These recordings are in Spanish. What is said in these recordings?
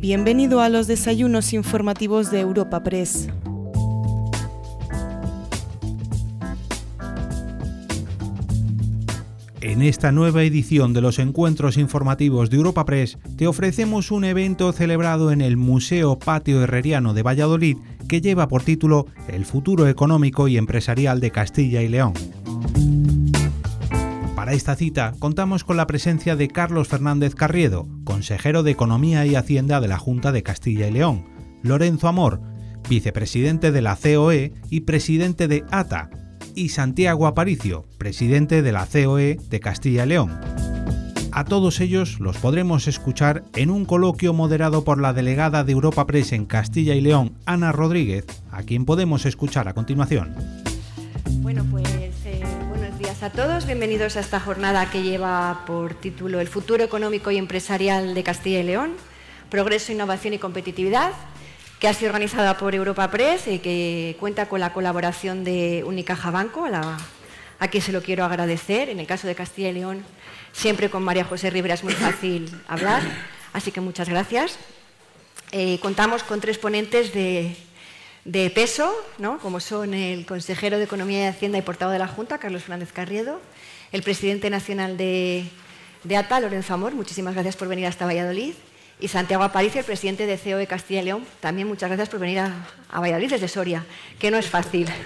Bienvenido a los desayunos informativos de Europa Press. En esta nueva edición de los encuentros informativos de Europa Press te ofrecemos un evento celebrado en el Museo Patio Herreriano de Valladolid que lleva por título El futuro económico y empresarial de Castilla y León. Para esta cita contamos con la presencia de Carlos Fernández Carriedo, consejero de Economía y Hacienda de la Junta de Castilla y León, Lorenzo Amor, vicepresidente de la COE y presidente de ATA, y Santiago Aparicio, presidente de la COE de Castilla y León. A todos ellos los podremos escuchar en un coloquio moderado por la delegada de Europa Press en Castilla y León, Ana Rodríguez, a quien podemos escuchar a continuación. Bueno, pues a todos. Bienvenidos a esta jornada que lleva por título El futuro económico y empresarial de Castilla y León, progreso, innovación y competitividad, que ha sido organizada por Europa Press y que cuenta con la colaboración de Unicaja Banco, a, la, a quien se lo quiero agradecer. En el caso de Castilla y León, Siempre con María José Rivera es muy fácil hablar, así que muchas gracias. Eh, contamos con tres ponentes de, peso, ¿no? como son el consejero de Economía y Hacienda y portavoz de la Junta, Carlos Fernández Carriedo, el presidente nacional de, ATA, Lorenzo Amor, muchísimas gracias por venir hasta Valladolid, y Santiago Aparicio, el presidente de CEO de Castilla y León, también muchas gracias por venir a Valladolid desde Soria, que no es fácil.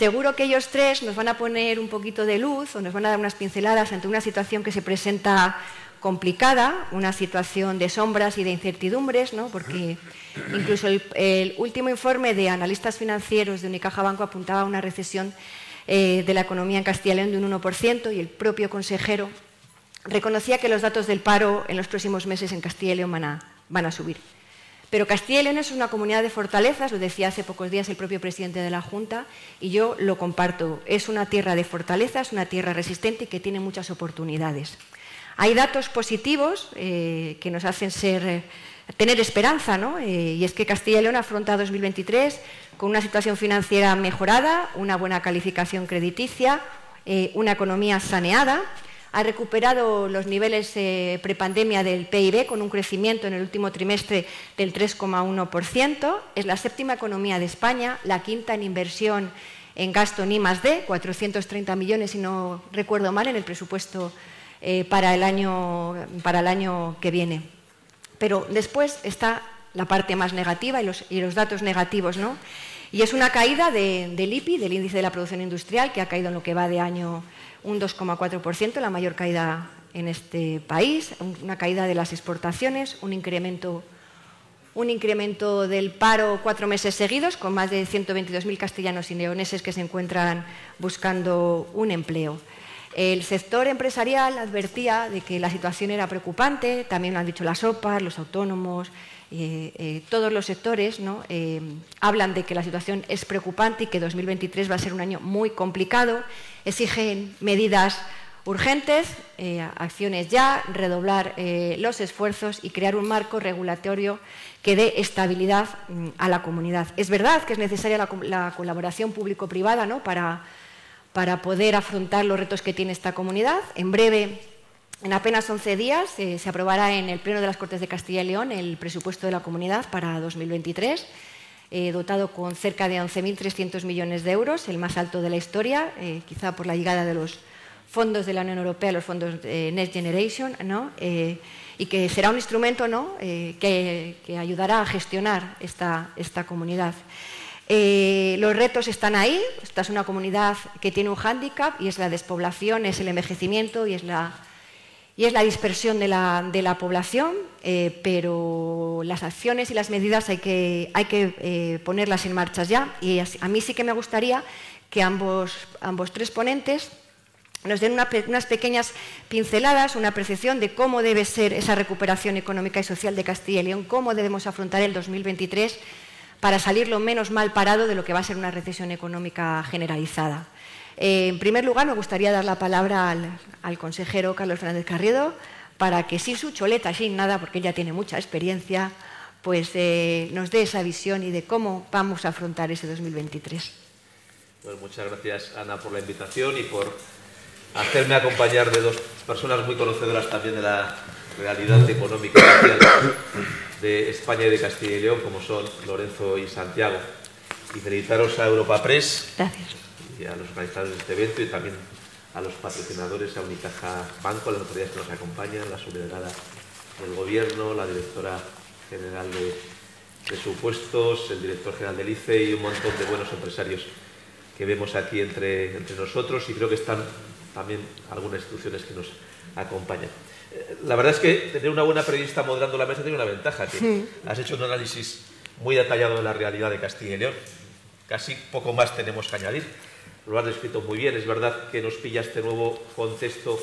Seguro que ellos tres nos van a poner un poquito de luz o nos van a dar unas pinceladas ante una situación que se presenta complicada, una situación de sombras y de incertidumbres, ¿no? porque incluso el, último informe de analistas financieros de Unicaja Banco apuntaba a una recesión eh, de la economía en Castilla y León de un 1% y el propio consejero reconocía que los datos del paro en los próximos meses en Castilla y León van a subir. Pero Castilla y León es una comunidad de fortalezas, lo decía hace pocos días el propio presidente de la Junta, y yo lo comparto. Es una tierra de fortalezas, una tierra resistente y que tiene muchas oportunidades. Hay datos positivos eh, que nos hacen eh, tener esperanza, ¿no? Eh, y es que Castilla y León afronta 2023 con una situación financiera mejorada, una buena calificación crediticia, una economía saneada ha recuperado los niveles prepandemia del PIB con un crecimiento en el último trimestre del 3,1%. Es la séptima economía de España, la quinta en inversión en gasto más de 430 millones, si no recuerdo mal, en el presupuesto eh, para, el año, para el año que viene. Pero después está la parte más negativa y los, datos negativos, ¿no? Y es una caída del IPI, del índice de la producción industrial, que ha caído en lo que va de año un 2,4%, la mayor caída en este país, una caída de las exportaciones, un incremento, un incremento del paro cuatro meses seguidos, con más de 122.000 castellanos y leoneses que se encuentran buscando un empleo. El sector empresarial advertía de que la situación era preocupante, también lo han dicho las OPAs, los autónomos, eh, eh, todos los sectores. Eh, hablan de que la situación es preocupante y que 2023 va a ser un año muy complicado, exigen medidas urgentes, acciones ya, redoblar los esfuerzos y crear un marco regulatorio que dé estabilidad mm, a la comunidad. Es verdad que es necesaria la, colaboración público-privada ¿no? para, para poder afrontar los retos que tiene esta comunidad. En breve en apenas 11 días eh, se aprobará en el Pleno de las Cortes de Castilla y León el presupuesto de la comunidad para 2023, eh, dotado con cerca de 11.300 millones de euros, el más alto de la historia, eh, quizá por la llegada de los fondos de la Unión Europea, los fondos Next Generation, y que será un instrumento que, ayudará a gestionar esta comunidad. Los retos están ahí. Esta es una comunidad que tiene un hándicap y es la despoblación, es el envejecimiento y es la dispersión de la, población, eh, pero las acciones y las medidas hay que, hay que eh, ponerlas en marcha ya. Y a mí sí que me gustaría que ambos, ambos tres ponentes nos den unas pequeñas pinceladas, una percepción de cómo debe ser esa recuperación económica y social de Castilla y León, cómo debemos afrontar el 2023 para salir lo menos mal parado de lo que va a ser una recesión económica generalizada. Eh, en primer lugar, me gustaría dar la palabra al, consejero Carlos Fernández Carriedo para que sin su choleta, sin nada, porque ella tiene mucha experiencia, pues eh, nos dé esa visión y de cómo vamos a afrontar ese 2023. muchas gracias, Ana, por la invitación y por hacerme acompañar de dos personas muy conocedoras también de la, realidad económica de España y de Castilla y León, como son Lorenzo y Santiago. Y felicitaros a Europa Press y a los organizadores de este evento y también a los patrocinadores, a Unicaja Banco, a las autoridades que nos acompañan, la subdelegada del Gobierno, la directora general de presupuestos, el director general del ICE y un montón de buenos empresarios que vemos aquí entre, entre nosotros y creo que están también algunas instituciones que nos acompañan. La verdad es que tener una buena periodista moderando la mesa tiene una ventaja, que has hecho un análisis muy detallado de la realidad de Castilla y León. Casi poco más tenemos que añadir. Lo has descrito muy bien. Es verdad que nos pilla este nuevo contexto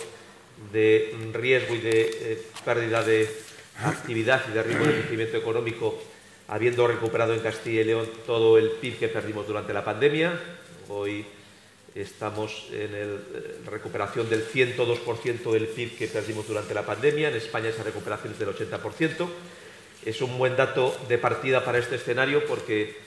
de riesgo y de eh, pérdida de actividad y de ritmo de crecimiento económico, habiendo recuperado en Castilla y León todo el PIB que perdimos durante la pandemia. Hoy estamos en la recuperación del 102% del PIB que perdimos durante la pandemia. En España esa recuperación es del 80%. Es un buen dato de partida para este escenario porque,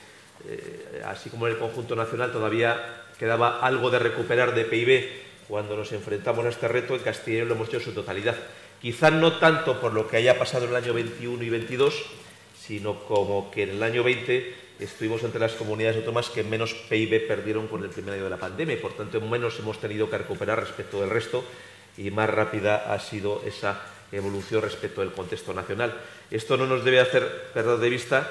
eh, así como en el conjunto nacional, todavía quedaba algo de recuperar de PIB cuando nos enfrentamos a este reto. En León lo hemos hecho en su totalidad. Quizá no tanto por lo que haya pasado en el año 21 y 22, sino como que en el año 20 estuvimos entre las comunidades autónomas que menos PIB perdieron con el primer año de la pandemia y por tanto menos hemos tenido que recuperar respecto del resto y más rápida ha sido esa evolución respecto del contexto nacional. Esto no nos debe hacer perder de vista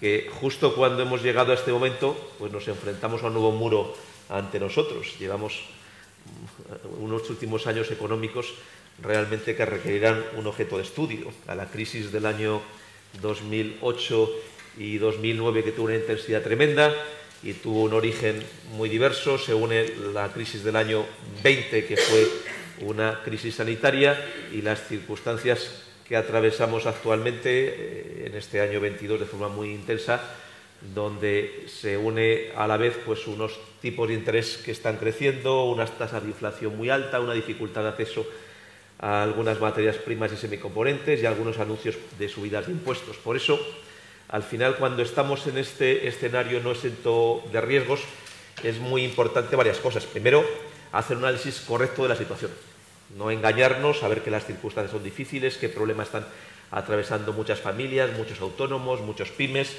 que justo cuando hemos llegado a este momento pues nos enfrentamos a un nuevo muro ante nosotros. Llevamos unos últimos años económicos realmente que requerirán un objeto de estudio. A la crisis del año 2008 y 2009 que tuvo una intensidad tremenda y tuvo un origen muy diverso. Se une la crisis del año 20, que fue una crisis sanitaria, y las circunstancias que atravesamos actualmente eh, en este año 22 de forma muy intensa, donde se une a la vez pues, unos tipos de interés que están creciendo, unas tasas de inflación muy alta, una dificultad de acceso a algunas materias primas y semicomponentes y algunos anuncios de subidas de impuestos. Por eso, al final, cuando estamos en este escenario no exento de riesgos, es muy importante varias cosas. Primero, hacer un análisis correcto de la situación. No engañarnos, saber que las circunstancias son difíciles, qué problemas están atravesando muchas familias, muchos autónomos, muchos pymes.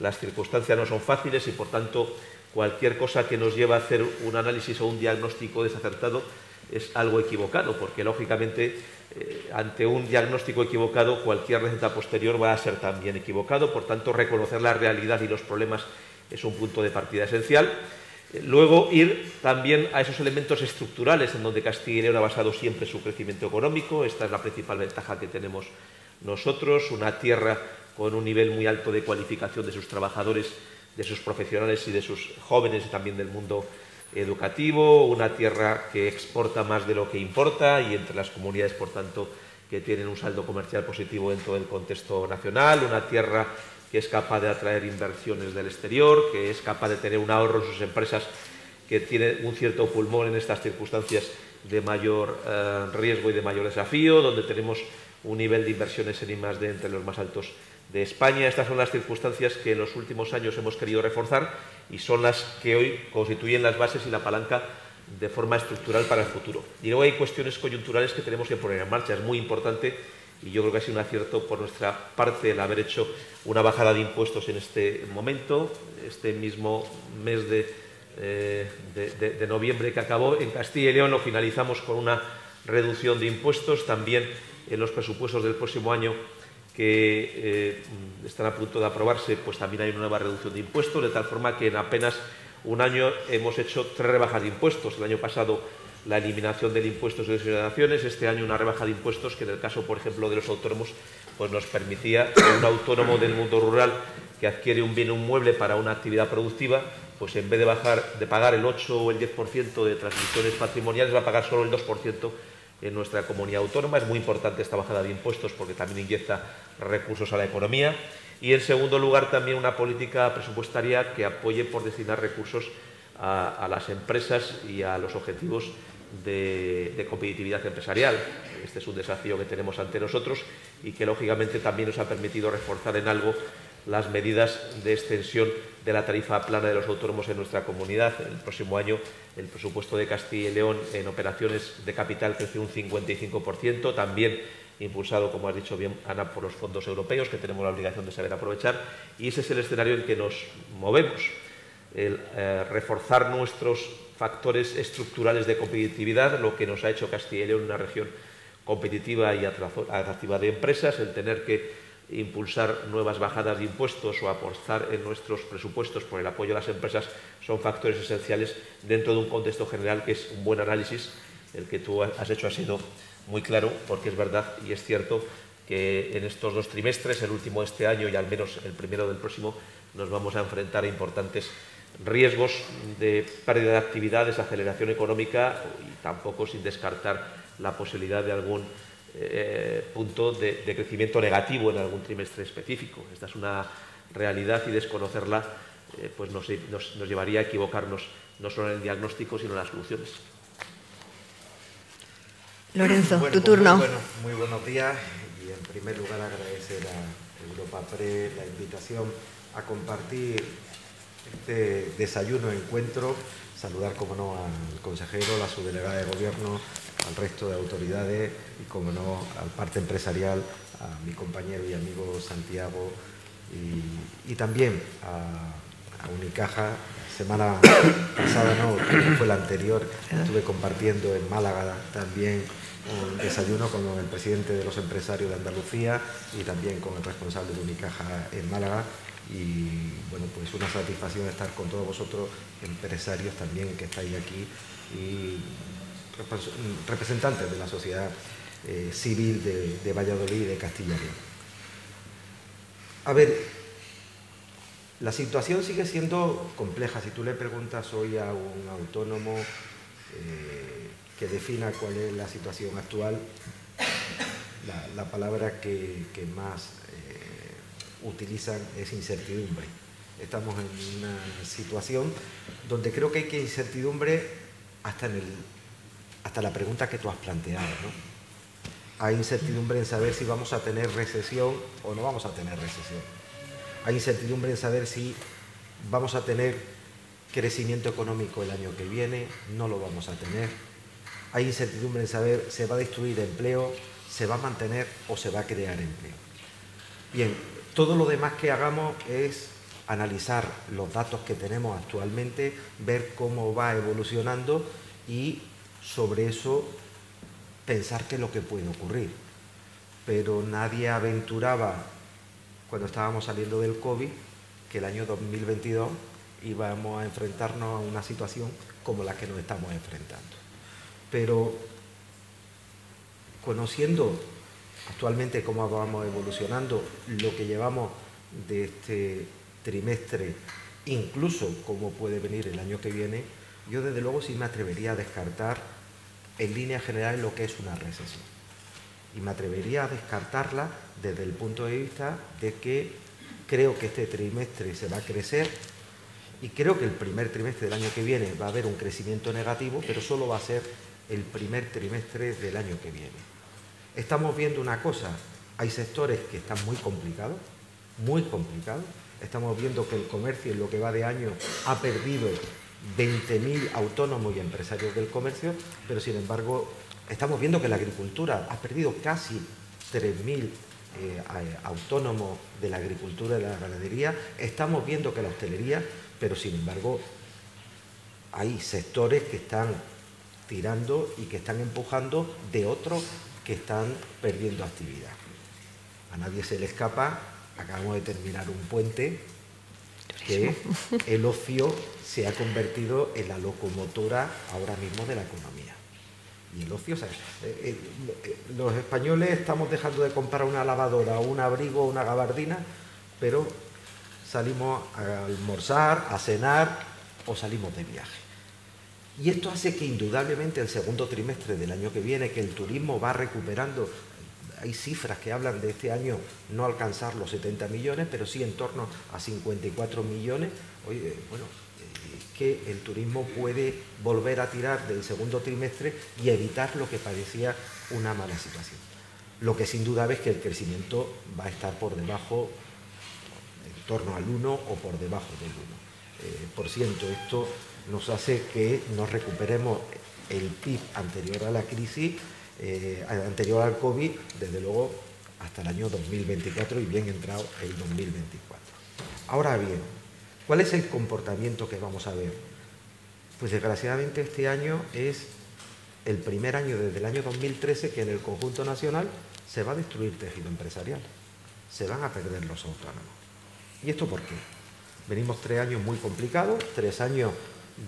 Las circunstancias no son fáciles y, por tanto, cualquier cosa que nos lleve a hacer un análisis o un diagnóstico desacertado es algo equivocado, porque lógicamente eh, ante un diagnóstico equivocado cualquier receta posterior va a ser también equivocado, por tanto reconocer la realidad y los problemas es un punto de partida esencial. Eh, luego ir también a esos elementos estructurales en donde Castilla y León ha basado siempre su crecimiento económico, esta es la principal ventaja que tenemos nosotros, una tierra con un nivel muy alto de cualificación de sus trabajadores, de sus profesionales y de sus jóvenes y también del mundo educativo, una tierra que exporta más de lo que importa y entre las comunidades, por tanto, que tienen un saldo comercial positivo dentro del contexto nacional, una tierra que es capaz de atraer inversiones del exterior, que es capaz de tener un ahorro en sus empresas que tiene un cierto pulmón en estas circunstancias de mayor eh, riesgo y de mayor desafío, donde tenemos un nivel de inversiones en I de entre los más altos de España. Estas son las circunstancias que en los últimos años hemos querido reforzar y son las que hoy constituyen las bases y la palanca de forma estructural para el futuro. Y luego hay cuestiones coyunturales que tenemos que poner en marcha. Es muy importante y yo creo que ha sido un acierto por nuestra parte el haber hecho una bajada de impuestos en este momento, este mismo mes de, eh, de noviembre que acabó. En Castilla y León lo finalizamos con una reducción de impuestos. También en los presupuestos del próximo año que eh, están a punto de aprobarse, pues también hay una nueva reducción de impuestos, de tal forma que en apenas un año hemos hecho tres rebajas de impuestos. El año pasado la eliminación del impuesto de ciudadaciones, este año una rebaja de impuestos que en el caso, por ejemplo, de los autónomos, pues nos permitía que un autónomo del mundo rural que adquiere un bien un mueble para una actividad productiva, pues en vez de bajar de pagar el 8 o el 10% de transmisiones patrimoniales va a pagar solo el 2% en nuestra comunidad autónoma. Es muy importante esta bajada de impuestos porque también inyecta recursos a la economía. Y en segundo lugar, también una política presupuestaria que apoye por destinar recursos a, las empresas y a los objetivos de, competitividad empresarial. Este es un desafío que tenemos ante nosotros y que lógicamente también nos ha permitido reforzar en algo las medidas de extensión de la tarifa plana de los autónomos en nuestra comunidad. El próximo año el presupuesto de Castilla y León en operaciones de capital crece un 55%. También impulsado, como has dicho bien, Ana, por los fondos europeos, que tenemos la obligación de saber aprovechar, y ese es el escenario en que nos movemos. El eh, reforzar nuestros factores estructurales de competitividad, lo que nos ha hecho Castilla y León una región competitiva y atractiva de empresas, el tener que impulsar nuevas bajadas de impuestos o apostar en nuestros presupuestos por el apoyo a las empresas son factores esenciales dentro de un contexto general que es un buen análisis. El que tú has hecho ha sido muy claro porque es verdad y es cierto que en estos dos trimestres, el último de este año y al menos el primero del próximo, nos vamos a enfrentar a importantes riesgos de pérdida de actividades, aceleración económica y tampoco sin descartar la posibilidad de algún eh, punto de, crecimiento negativo en algún trimestre específico. Esta es una realidad y desconocerla eh, pues nos, llevaría a equivocarnos no solo en el diagnóstico, sino en las soluciones. Lorenzo, tu pues turno. Muy, muy buenos días y en primer lugar agradecer a Europa Pre la invitación a compartir este desayuno encuentro, saludar como no al consejero, la subdelegada de gobierno, al resto de autoridades y, como no, al parte empresarial, a mi compañero y amigo Santiago y, también a, Unicaja. Semana pasada, no, fue la anterior, estuve compartiendo en Málaga también un desayuno con el presidente de los empresarios de Andalucía y también con el responsable de Unicaja en Málaga y bueno pues una satisfacción estar con todos vosotros empresarios también que estáis aquí y representantes de la sociedad eh, civil de, Valladolid y de Castilla y León. A ver, la situación sigue siendo compleja. Si tú le preguntas hoy a un autónomo eh, que defina cuál es la situación actual, la, palabra que, más eh, utilizan es incertidumbre. Estamos en una situación donde creo que hay que incertidumbre hasta en el hasta la pregunta que tú has planteado. ¿no? Hay incertidumbre en saber si vamos a tener recesión o no vamos a tener recesión. Hay incertidumbre en saber si vamos a tener crecimiento económico el año que viene, no lo vamos a tener. Hay incertidumbre en saber se va a destruir empleo, se va a mantener o se va a crear empleo. Bien, todo lo demás que hagamos es analizar los datos que tenemos actualmente, ver cómo va evolucionando y sobre eso pensar qué es lo que puede ocurrir. Pero nadie aventuraba, cuando estábamos saliendo del COVID, que el año 2022 íbamos a enfrentarnos a una situación como la que nos estamos enfrentando. Pero conociendo actualmente cómo vamos evolucionando, lo que llevamos de este trimestre, incluso cómo puede venir el año que viene, yo desde luego sí me atrevería a descartar en línea general lo que es una recesión. Y me atrevería a descartarla desde el punto de vista de que creo que este trimestre se va a crecer y creo que el primer trimestre del año que viene va a haber un crecimiento negativo, pero solo va a ser el primer trimestre del año que viene. Estamos viendo una cosa, hay sectores que están muy complicados, muy complicados. Estamos viendo que el comercio en lo que va de año ha perdido 20.000 autónomos y empresarios del comercio, pero sin embargo estamos viendo que la agricultura ha perdido casi 3.000 eh, autónomos de la agricultura y la ganadería, estamos viendo que la hostelería, pero sin embargo hay sectores que están tirando y que están empujando de otros que están perdiendo actividad. A nadie se le escapa, acabamos de terminar un puente que el ocio se ha convertido en la locomotora ahora mismo de la economía. Y el ocio, o sea, eh, eh, los españoles estamos dejando de comprar una lavadora, un abrigo, una gabardina, pero salimos a almorzar, a cenar o salimos de viaje. Y esto hace que indudablemente el segundo trimestre del año que viene, que el turismo va recuperando hay cifras que hablan de este año no alcanzar los 70 millones, pero sí en torno a 54 millones. Oye, bueno, eh, que el turismo puede volver a tirar del segundo trimestre y evitar lo que parecía una mala situación. Lo que sin duda es que el crecimiento va a estar por debajo, en torno al 1 o por debajo del 1. Eh, por ciento, esto nos hace que nos recuperemos el PIB anterior a la crisis eh, anterior al COVID, desde luego hasta el año 2024 y bien entrado el 2024. Ahora bien, ¿cuál es el comportamiento que vamos a ver? Pues desgraciadamente este año es el primer año desde el año 2013 que en el conjunto nacional se va a destruir tejido empresarial, se van a perder los autónomos. ¿Y esto por qué? Venimos tres años muy complicados, tres años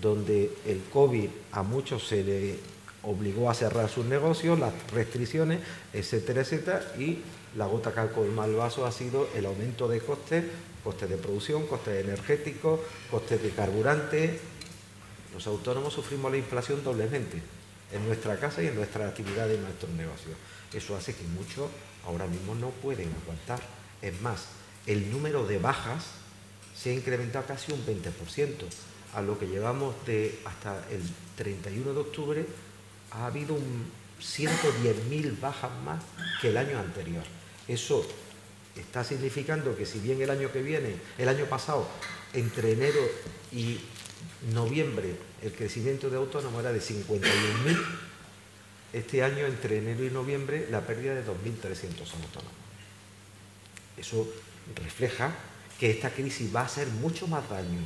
donde el COVID a muchos se le obligó a cerrar sus negocios, las restricciones, etcétera, etcétera, y la gota que ha el vaso ha sido el aumento de costes, costes de producción, costes energéticos, costes de carburante. Los autónomos sufrimos la inflación doblemente en nuestra casa y en nuestra actividad y en nuestros negocios. Eso hace que muchos ahora mismo no pueden aguantar. Es más, el número de bajas se ha incrementado casi un 20%. A lo que llevamos de hasta el 31 de octubre ha habido un 110.000 bajas más que el año anterior. Eso está significando que si bien el año que viene, el año pasado, entre enero y noviembre, el crecimiento de autónomos era de 51.000, este año entre enero y noviembre la pérdida de 2.300 autónomos. Eso refleja que esta crisis va a hacer mucho más daño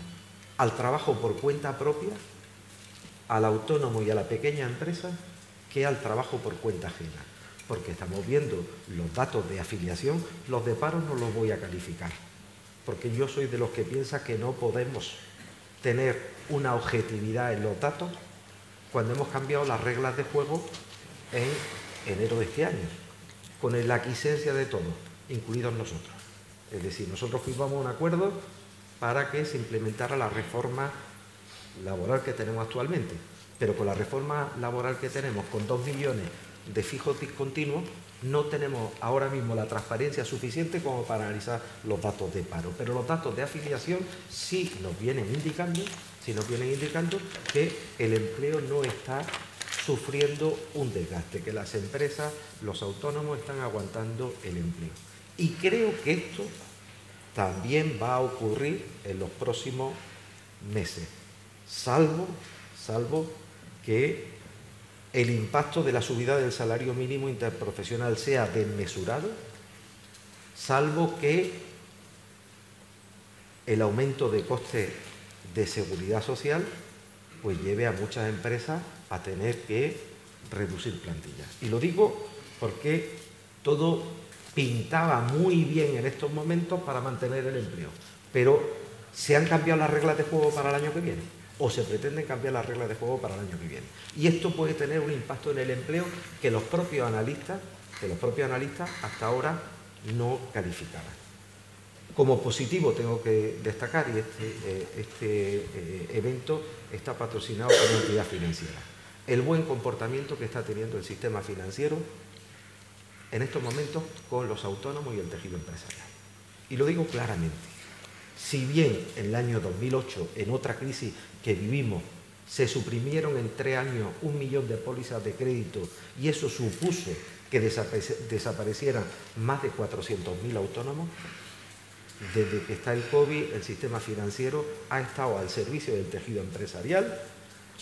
al trabajo por cuenta propia, al autónomo y a la pequeña empresa, que al trabajo por cuenta ajena. Porque estamos viendo los datos de afiliación, los de paro no los voy a calificar. Porque yo soy de los que piensa que no podemos tener una objetividad en los datos cuando hemos cambiado las reglas de juego en enero de este año, con la aquiescencia de todos, incluidos nosotros. Es decir, nosotros firmamos un acuerdo para que se implementara la reforma laboral que tenemos actualmente, pero con la reforma laboral que tenemos, con dos millones de fijos discontinuos, no tenemos ahora mismo la transparencia suficiente como para analizar los datos de paro. Pero los datos de afiliación sí nos vienen indicando, sí nos vienen indicando que el empleo no está sufriendo un desgaste, que las empresas, los autónomos están aguantando el empleo. Y creo que esto también va a ocurrir en los próximos meses, salvo, salvo que el impacto de la subida del salario mínimo interprofesional sea desmesurado, salvo que el aumento de costes de seguridad social pues lleve a muchas empresas a tener que reducir plantillas. Y lo digo porque todo pintaba muy bien en estos momentos para mantener el empleo. Pero ¿se han cambiado las reglas de juego para el año que viene? ¿O se pretenden cambiar las reglas de juego para el año que viene? Y esto puede tener un impacto en el empleo que los propios analistas, que los propios analistas hasta ahora no calificaban. Como positivo tengo que destacar, y este, eh, este eh, evento está patrocinado por una entidad financiera, el buen comportamiento que está teniendo el sistema financiero en estos momentos con los autónomos y el tejido empresarial. Y lo digo claramente, si bien en el año 2008, en otra crisis que vivimos, se suprimieron en tres años un millón de pólizas de crédito y eso supuso que desaparecieran más de 400.000 autónomos, desde que está el COVID, el sistema financiero ha estado al servicio del tejido empresarial,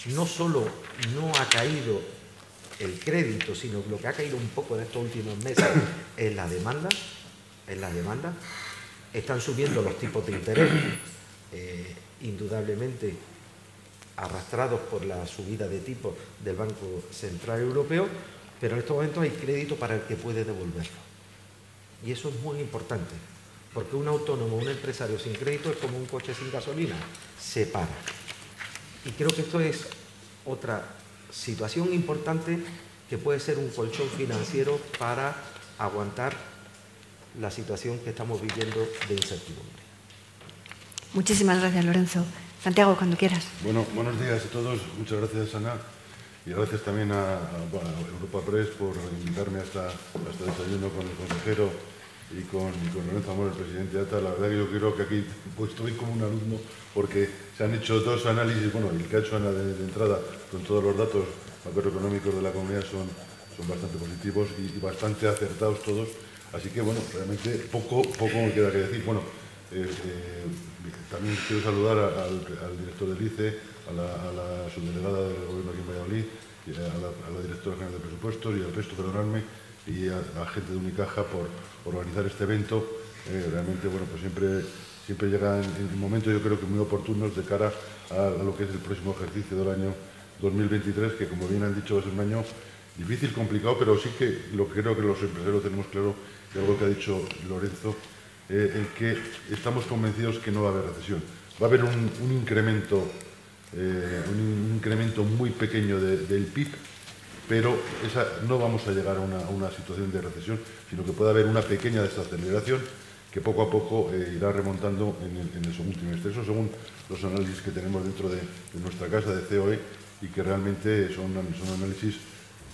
no solo no ha caído el crédito, sino lo que ha caído un poco en estos últimos meses es la demanda, es la demanda. Están subiendo los tipos de interés, eh, indudablemente arrastrados por la subida de tipos del Banco Central Europeo, pero en estos momentos hay crédito para el que puede devolverlo. Y eso es muy importante, porque un autónomo, un empresario sin crédito es como un coche sin gasolina, se para. Y creo que esto es otra situación importante que puede ser un colchón financiero para aguantar la situación que estamos viviendo de incertidumbre. Muchísimas gracias, Lorenzo. Santiago, cuando quieras. Bueno, buenos días a todos. Muchas gracias, Ana. Y gracias también a, Europa Press por invitarme hasta, este desayuno con el consejero y con, Lorenzo Amor, el presidente de ATA. La verdad que yo creo que aquí pues, estoy como un alumno porque se han hecho dos análisis, bueno, el que ha hecho Ana de, entrada con todos los datos macroeconómicos de la comunidad son, son bastante positivos y, bastante acertados todos. Así que, bueno, realmente poco, poco me queda que decir. Bueno, eh, eh, también quiero saludar al, director del ICE, a la, subdelegada del Gobierno aquí en Valladolid, a la, directora general de presupuestos y al resto, perdonadme, y a la gente de Unicaja por organizar este evento. Eh, realmente, bueno, pues siempre, siempre llega en, un momento, yo creo que muy oportunos de cara a, lo que es el próximo ejercicio del año 2023, que como bien han dicho va a ser un año difícil, complicado, pero sí que lo que creo que los empresarios tenemos claro, y algo que ha dicho Lorenzo, eh, el que estamos convencidos que no va a haber recesión. Va a haber un, incremento, eh, un incremento muy pequeño del PIB, pero esa, no vamos a llegar a una, situación de recesión, sino que puede haber una pequeña desaceleración que poco a poco eh, irá remontando en el, segundo trimestre. Eso según los análisis que tenemos dentro de, nuestra casa de COE y que realmente son, son análisis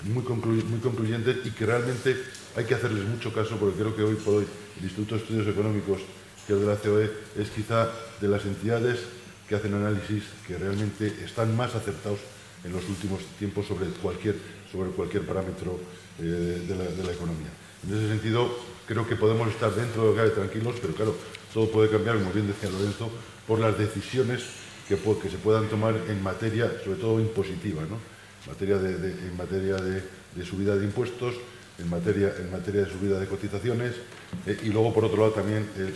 muy, muy concluyentes y que realmente hay que hacerles mucho caso porque creo que hoy por hoy el Instituto de Estudios Económicos, que es de la COE, es quizá de las entidades que hacen análisis que realmente están más acertados en los últimos tiempos sobre cualquier, sobre cualquier parámetro eh, de, la, economía. En ese sentido, creo que podemos estar dentro de que hay tranquilos, pero claro, todo puede cambiar, como bien decía Lorenzo, por las decisiones que, que se puedan tomar en materia, sobre todo impositiva, ¿no? en materia de, en materia de subida de impuestos, en materia, en materia de subida de cotizaciones eh, y luego, por otro lado, también el,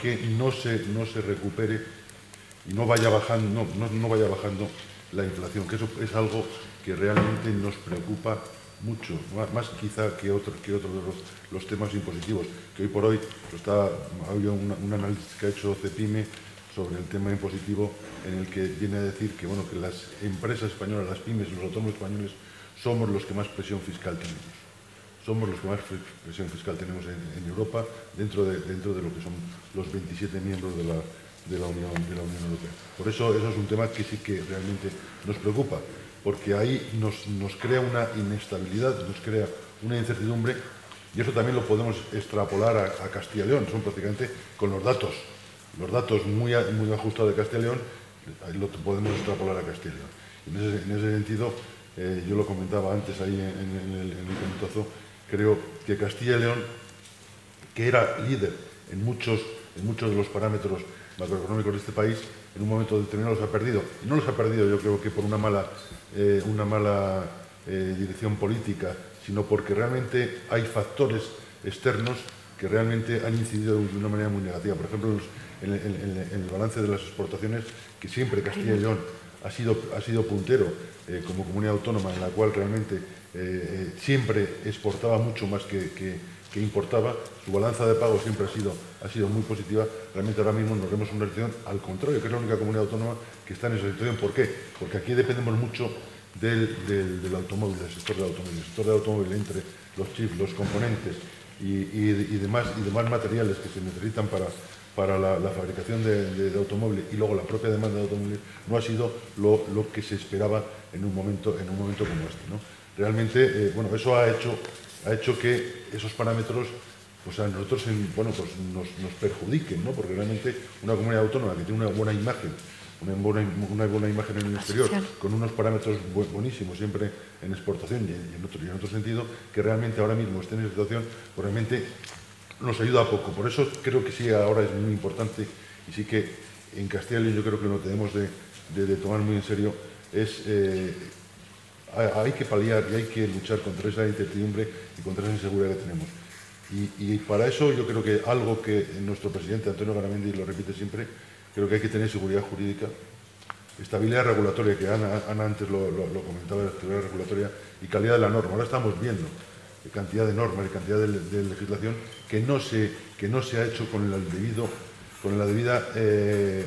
que no se, no se recupere y no vaya, bajando, no, no, vaya bajando la inflación, que eso es algo que realmente nos preocupa mucho, más, quizá que otros que otro de los, los, temas impositivos, que hoy por hoy está, había un, un, análisis que ha hecho CEPIME sobre el tema impositivo en el que viene a decir que, bueno, que las empresas españolas, las pymes, los autónomos españoles, somos los que más presión fiscal tenemos. Somos los que más presión fiscal tenemos en, Europa dentro de, dentro de lo que son los 27 miembros de la, de la, Unión, de la Unión Europea. Por eso eso es un tema que sí que realmente nos preocupa, porque ahí nos, nos crea una inestabilidad, nos crea una incertidumbre y eso también lo podemos extrapolar a, Castilla y León, son prácticamente con los datos, los datos muy, muy ajustados de Castilla y León, lo podemos extrapolar a Castilla y León. En ese, en ese sentido, eh, yo lo comentaba antes ahí en, el, en comentazo, Creo que Castilla y León, que era líder en muchos, en muchos de los parámetros macroeconómicos de este país, en un momento determinado los ha perdido. Y no los ha perdido yo creo que por una mala, eh, una mala eh, dirección política, sino porque realmente hay factores externos que realmente han incidido de una manera muy negativa. Por ejemplo, en, el balance de las exportaciones, que siempre Castilla y León ha sido, ha sido puntero eh, como comunidad autónoma en la cual realmente siempre exportaba mucho más que, importaba, su balanza de pago siempre ha sido, ha sido muy positiva, realmente ahora mismo nos vemos una situación al contrario, que es la única comunidad autónoma que está en esa situación. ¿Por qué? Porque aquí dependemos mucho del, automóvil, del sector del automóvil, el sector del automóvil entre los chips, los componentes y, demás, y demás materiales que se necesitan para, para la, fabricación de, automóviles y luego la propia demanda de automóviles no ha sido lo, que se esperaba en un momento, en un momento como este. ¿no? realmente, eh, bueno, eso ha hecho, ha hecho que esos parámetros pues a nosotros bueno, pues nos, perjudiquen, ¿no? porque realmente una comunidad autónoma que tiene una buena imagen, una buena, una buena imagen en el exterior, con unos parámetros buenísimos siempre en exportación y en, otro, y en otro sentido, que realmente ahora mismo esté en esa situación, pues realmente nos ayuda poco. Por eso creo que sí, ahora es muy importante y sí que en Castilla y León yo creo que lo tenemos de, de, tomar muy en serio, es eh, hay que paliar y hay que luchar contra esa incertidumbre y contra esa inseguridad que tenemos. Y, para eso yo creo que algo que nuestro presidente Antonio Garamendi lo repite siempre, creo que hay que tener seguridad jurídica, estabilidad regulatoria, que Ana, antes lo, comentaba, estabilidad regulatoria y calidad de la norma. Ahora estamos viendo cantidad de normas y cantidad de, legislación que no, se, que no se ha hecho con, el debido, con la debida eh,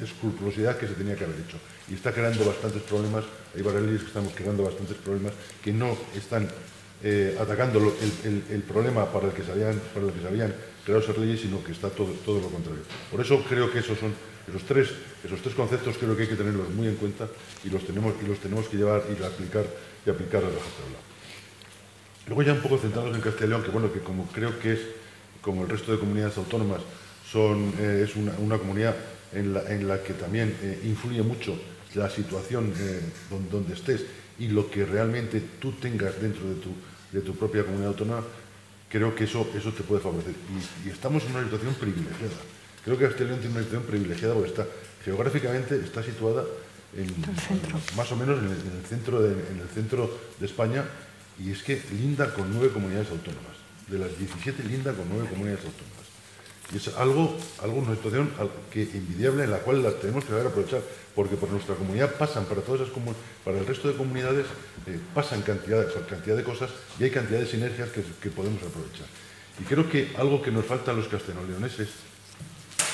escrupulosidad que se tenía que haber hecho y está creando bastantes problemas, hay barrelis que estamos creando bastantes problemas que no están eh, atacando el, problema para el que se habían, para el que se habían creado esas leyes, sino que está todo, todo lo contrario. Por eso creo que esos son esos tres, esos tres conceptos creo que hay que tenerlos muy en cuenta y los tenemos, y los tenemos que llevar y aplicar y aplicar a la tabla. Luego ya un poco centrados en Castellón, que bueno, que como creo que es, como el resto de comunidades autónomas, son, eh, es una, una, comunidad en la, en la que también eh, influye mucho la situación eh, donde, estés y lo que realmente tú tengas dentro de tu, de tu propia comunidad autónoma, creo que eso, eso te puede favorecer. Y, estamos en una situación privilegiada. Creo que Castellón tiene una situación privilegiada porque está, geográficamente está situada más o menos en el, centro de, en el centro de España y es que linda con nueve comunidades autónomas. De las 17 linda con nueve comunidades autónomas. Y es algo, algo una situación que envidiable en la cual la tenemos que saber aprovechar, porque por nuestra comunidad pasan para todas esas para el resto de comunidades eh, pasan cantidad, cantidad de cosas y hay cantidad de sinergias que, podemos aprovechar. Y creo que algo que nos falta a los castellanoleoneses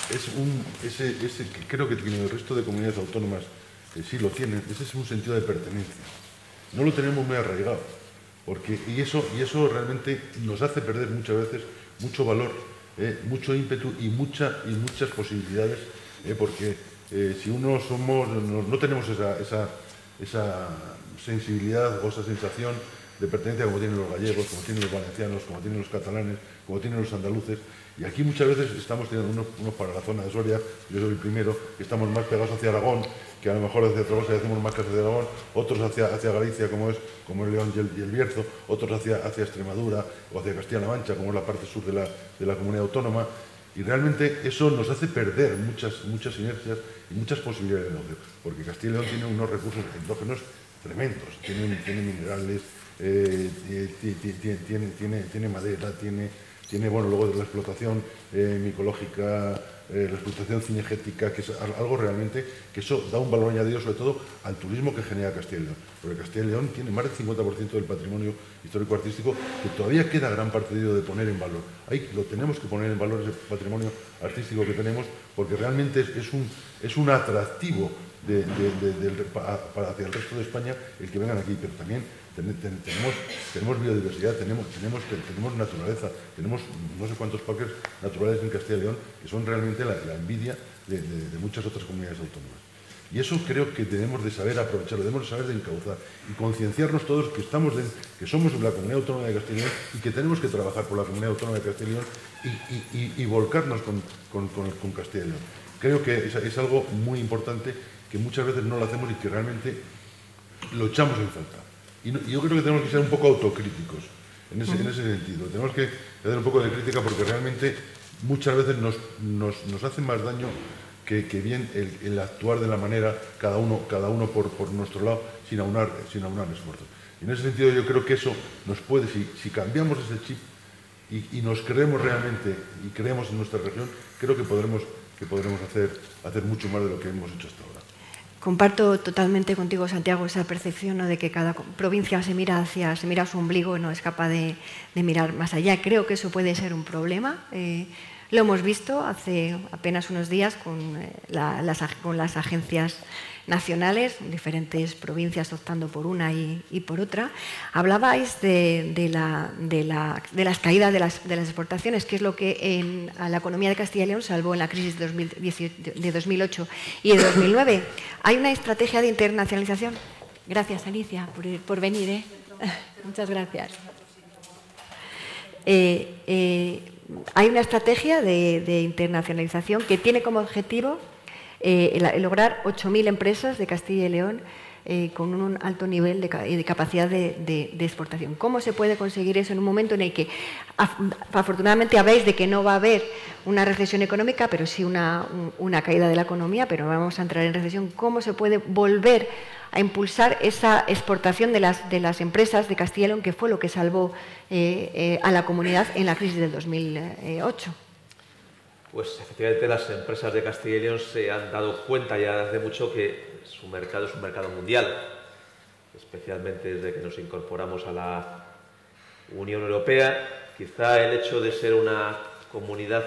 es ese, que creo que el resto de comunidades autónomas eh, sí lo tienen, ese es un sentido de pertenencia. No lo tenemos muy arraigado, porque, y, eso, y eso realmente nos hace perder muchas veces mucho valor eh, mucho ímpetu y, mucha, y muchas posibilidades, eh, porque eh, si uno somos, no, tenemos esa, esa, sensibilidad o esa sensación de pertenencia como tienen los gallegos, como tienen los valencianos, como tienen los catalanes, como tienen los andaluces, y aquí muchas veces estamos teniendo unos, unos para la zona de Soria, yo soy el primero, que estamos más pegados hacia Aragón, que a lo mejor hacia Zaragoza hacemos más casos de Aragón, otros hacia, hacia Galicia, como es, como el León y el, Bierzo, otros hacia, hacia Extremadura o hacia Castilla-La Mancha, como es la parte sur de la, de la comunidad autónoma. Y realmente eso nos hace perder muchas, muchas inercias y muchas posibilidades de negocio, porque Castilla y León tiene unos recursos endógenos tremendos, tiene, tiene minerales, eh, tiene, tiene, tiene, madera, tiene, tiene bueno, luego de la explotación eh, micológica eh, la explotación cinegética, que es algo realmente que eso da un valor añadido sobre todo al turismo que genera Castilla y León. Porque Castilla y León tiene más del 50% del patrimonio histórico-artístico que todavía queda gran parte de ello de poner en valor. Ahí lo tenemos que poner en valor ese patrimonio artístico que tenemos porque realmente es, un, es un atractivo para, hacia el resto de España el que vengan aquí, pero también tenemos, tenemos biodiversidad, tenemos, tenemos, tenemos naturaleza, tenemos no sé cuántos parques naturales en Castilla y León que son realmente la, envidia de, muchas otras comunidades autónomas. Y eso creo que tenemos de saber aprovecharlo, debemos de saber de encauzar y concienciarnos todos que, estamos que somos la comunidad autónoma de Castilla y León y que tenemos que trabajar por la comunidad autónoma de Castilla y León y, volcarnos con, con, con, Castilla y León. Creo que es algo muy importante que muchas veces no lo hacemos y que realmente lo echamos en falta. Y, yo creo que tenemos que ser un poco autocríticos en ese, sentido. Tenemos que hacer un poco de crítica porque realmente muchas veces nos, nos, nos hace más daño que, bien el, actuar de la manera, cada uno, cada uno por, por nuestro lado, sin aunar, sin aunar esfuerzos. Y en ese sentido yo creo que eso nos puede, si, si cambiamos ese chip y, y, nos creemos realmente y creemos en nuestra región, creo que podremos, que podremos hacer, hacer mucho más de lo que hemos hecho hasta ahora. Comparto totalmente contigo, Santiago, esa percepción de que cada provincia se mira hacia, se mira a su ombligo y no es capaz de, mirar más allá. Creo que eso puede ser un problema. Eh, lo hemos visto hace apenas unos días con, eh, las, agencias nacionales, diferentes provincias optando por una y, por otra. Hablabais de, la, las caídas de las, exportaciones, que es lo que a la economía de Castilla y León salvó en la crisis de, 2008 y de 2009. Hay una estrategia de internacionalización. Gracias, Alicia, por, venir. ¿eh? Muchas gracias. Eh, eh, hay una estrategia de internacionalización que tiene como objetivo eh, lograr 8.000 empresas de Castilla y León eh, con un alto nivel de, capacidad de, exportación. ¿Cómo se puede conseguir eso en un momento en el que afortunadamente habéis de que no va a haber una recesión económica, pero sí una, caída de la economía, pero no vamos a entrar en recesión? ¿Cómo se puede volver a impulsar esa exportación de las, de las empresas de Castilla y León, que fue lo que salvó eh, a la comunidad en la crisis del 2008? Pues efectivamente las empresas de Castilla y León se han dado cuenta ya hace mucho que su mercado es un mercado mundial, especialmente desde que nos incorporamos a la Unión Europea. Quizá el hecho de ser una comunidad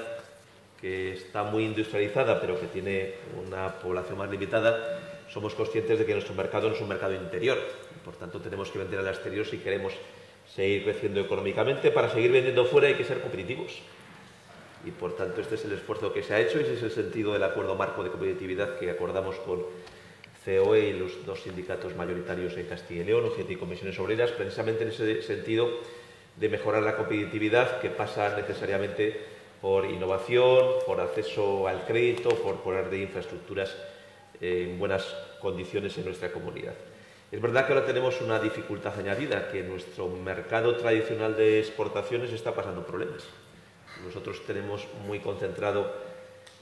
que está muy industrializada, pero que tiene una población más limitada, somos conscientes de que nuestro mercado no es un mercado interior. Por tanto, tenemos que vender al exterior si queremos seguir creciendo económicamente. Para seguir vendiendo fuera hay que ser competitivos y por tanto este es el esfuerzo que se ha hecho y ese es el sentido del acuerdo marco de competitividad que acordamos con COE y los dos sindicatos mayoritarios en Castilla y León, OCT y Comisiones Obreras, precisamente en ese sentido de mejorar la competitividad que pasa necesariamente por innovación, por acceso al crédito, por poner de infraestructuras en buenas condiciones en nuestra comunidad. Es verdad que ahora tenemos una dificultad añadida, que nuestro mercado tradicional de exportaciones está pasando problemas. Nosotros tenemos muy concentrado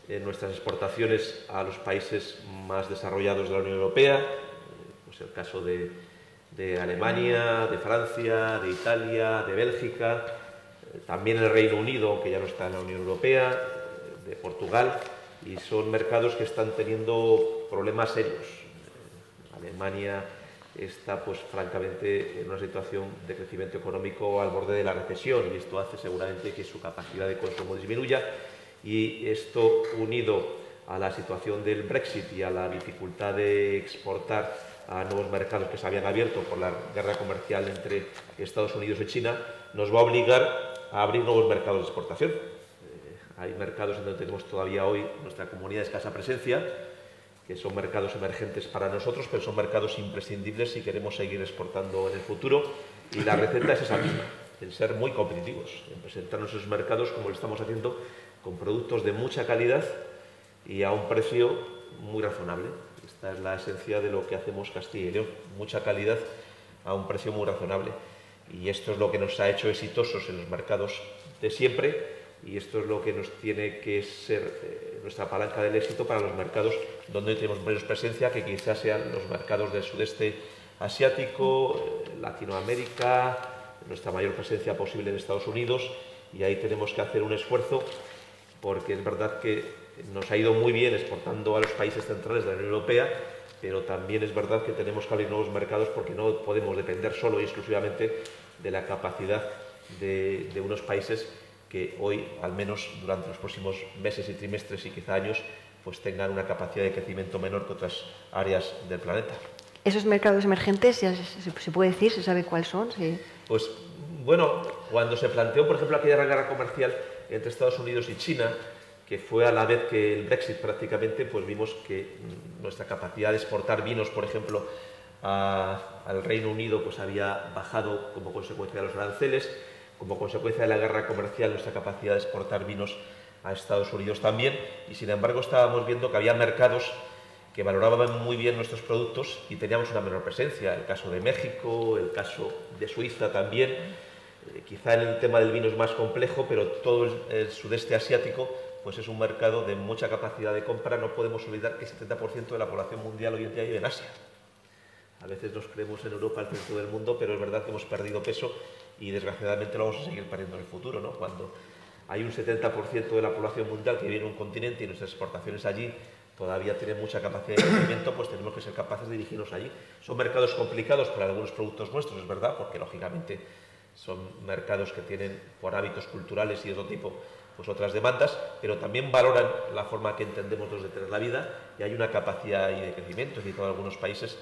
en nuestras exportaciones a los países más desarrollados de la Unión Europea, pues el caso de, de Alemania, de Francia, de Italia, de Bélgica, también el Reino Unido, que ya no está en la Unión Europea, de Portugal, y son mercados que están teniendo problemas serios. Alemania está, pues, francamente, en una situación de crecimiento económico al borde de la recesión y esto hace seguramente que su capacidad de consumo disminuya y esto unido a la situación del Brexit y a la dificultad de exportar a nuevos mercados que se habían abierto por la guerra comercial entre Estados Unidos y China, nos va a obligar a abrir nuevos mercados de exportación. Eh, hay mercados en donde tenemos todavía hoy nuestra comunidad de escasa presencia, que son mercados emergentes para nosotros, pero son mercados imprescindibles si queremos seguir exportando en el futuro. Y la receta es esa misma, en ser muy competitivos, en presentarnos esos mercados como lo estamos haciendo, con productos de mucha calidad y a un precio muy razonable. Esta es la esencia de lo que hacemos Castilla y León, mucha calidad a un precio muy razonable. Y esto es lo que nos ha hecho exitosos en los mercados de siempre y esto es lo que nos tiene que ser eh, nuestra palanca del éxito para los mercados donde tenemos menos presencia, que quizás sean los mercados del sudeste asiático, eh, Latinoamérica, nuestra mayor presencia posible en Estados Unidos y ahí tenemos que hacer un esfuerzo porque es verdad que nos ha ido muy bien exportando a los países centrales de la Unión Europea, pero también es verdad que tenemos que abrir nuevos mercados porque no podemos depender solo y exclusivamente de la capacidad de, unos países que hoy, al menos durante los próximos meses y trimestres y quizá años, pues tengan una capacidad de crecimiento menor que otras áreas del planeta. ¿Esos mercados emergentes, ya se, puede decir, se sabe cuáles son? Sí. Pues bueno, cuando se planteó, por ejemplo, aquella guerra comercial entre Estados Unidos y China, que fue a la vez que el Brexit prácticamente, pues vimos que nuestra capacidad de exportar vinos, por ejemplo, al Reino Unido, pues había bajado como consecuencia de los aranceles, como consecuencia de la guerra comercial nuestra capacidad de exportar vinos a Estados Unidos también, y sin embargo estábamos viendo que había mercados que valoraban muy bien nuestros productos y teníamos una menor presencia, el caso de México, el caso de Suiza también, eh, quizá en el tema del vino es más complejo, pero todo el sudeste asiático pues es un mercado de mucha capacidad de compra. No podemos olvidar que el 70% de la población mundial hoy en día vive en Asia. A veces nos creemos en Europa el centro del mundo, pero es verdad que hemos perdido peso y desgraciadamente lo vamos a seguir perdiendo en el futuro. ¿no? Cuando hay un 70% de la población mundial que vive en un continente y nuestras exportaciones allí todavía tienen mucha capacidad de crecimiento, pues tenemos que ser capaces de dirigirnos allí. Son mercados complicados para algunos productos nuestros, es verdad, porque lógicamente son mercados que tienen por hábitos culturales y de otro tipo pues otras demandas, pero también valoran la forma que entendemos los de tener la vida y hay una capacidad de crecimiento. Es decir, en algunos países,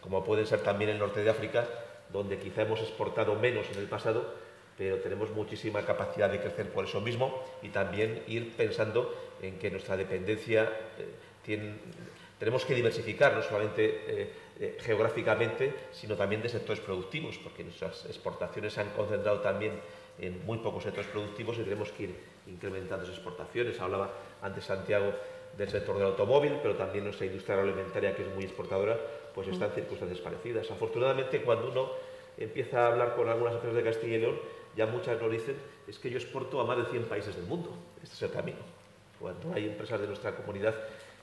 como pueden ser también el norte de África, donde quizá hemos exportado menos en el pasado, pero tenemos muchísima capacidad de crecer por eso mismo y también ir pensando en que nuestra dependencia eh, tenemos que diversificar no solamente eh, eh, geográficamente, sino también de sectores productivos, porque nuestras exportaciones se han concentrado también en muy pocos sectores productivos y tenemos que ir incrementando esas exportaciones. Hablaba antes Santiago del sector del automóvil, pero también nuestra industria agroalimentaria, que es muy exportadora, pues está en circunstancias parecidas. Afortunadamente, cuando uno empieza a hablar con algunas empresas de Castilla y León, ya muchas nos dicen, es que yo exporto a más de 100 países del mundo. Este es el camino. Cuando hay empresas de nuestra comunidad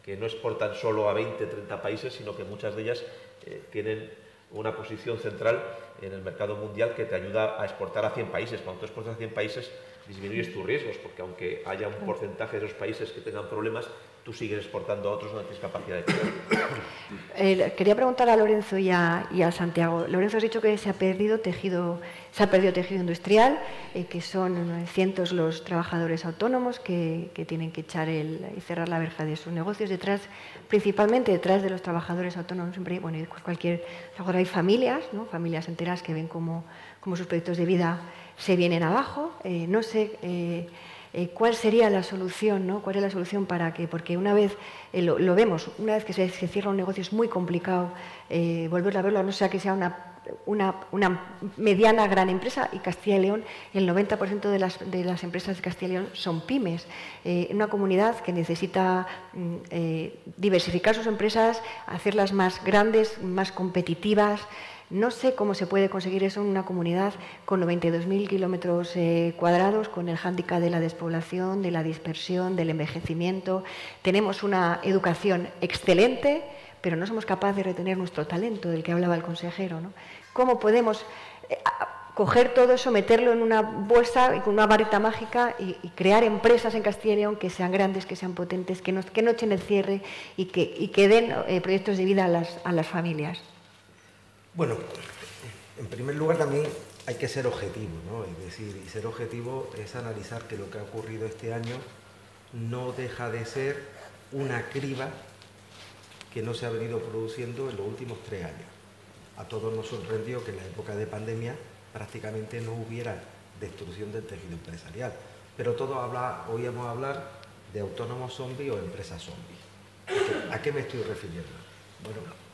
que no exportan solo a 20, 30 países, sino que muchas de ellas eh, tienen una posición central en el mercado mundial que te ayuda a exportar a 100 países. Cuando tú exportas a 100 países, disminuyes tus riesgos, porque aunque haya un porcentaje de esos países que tengan problemas, tú sigues exportando a otros donde tienes capacidad de eh, quería preguntar a Lorenzo y a, Santiago. Lorenzo has dicho que se ha perdido tejido, se ha perdido tejido industrial, eh, que son cientos los trabajadores autónomos que, tienen que echar el, y cerrar la verja de sus negocios. Detrás, principalmente detrás de los trabajadores autónomos, siempre, bueno, cualquier, ahora hay familias, ¿no? familias enteras que ven cómo, cómo sus proyectos de vida se vienen abajo. Eh, no sé eh, eh, cuál sería la solución, ¿no? ¿Cuál es la solución para que, porque una vez lo, vemos, una vez que se, cierra un negocio es muy complicado volver a verlo, no sea que sea una, una, mediana gran empresa y Castilla y León, el 90% de las, de las, empresas de Castilla y León son pymes. una comunidad que necesita mm, diversificar sus empresas, hacerlas más grandes, más competitivas. No sé cómo se puede conseguir eso en una comunidad con 92.000 kilómetros eh, cuadrados, con el hándicap de la despoblación, de la dispersión, del envejecimiento. Tenemos una educación excelente, pero no somos capaces de retener nuestro talento del que hablaba el consejero. ¿Cómo podemos eh, coger todo eso, meterlo en una bolsa y con una varita mágica y, crear empresas en Castilla y León que sean grandes, que sean potentes, que no, echen el cierre y que, den eh, proyectos de vida a las familias? Bueno, en primer lugar también hay que ser objetivo, ¿no? Es decir, y ser objetivo es analizar que lo que ha ocurrido este año no deja de ser una criba que no se ha venido produciendo en los últimos tres años. A todos nos sorprendió que en la época de pandemia prácticamente no hubiera destrucción del tejido empresarial, pero todos habla, oíamos hablar de autónomos zombies o empresas zombies. ¿A qué me estoy refiriendo? Bueno,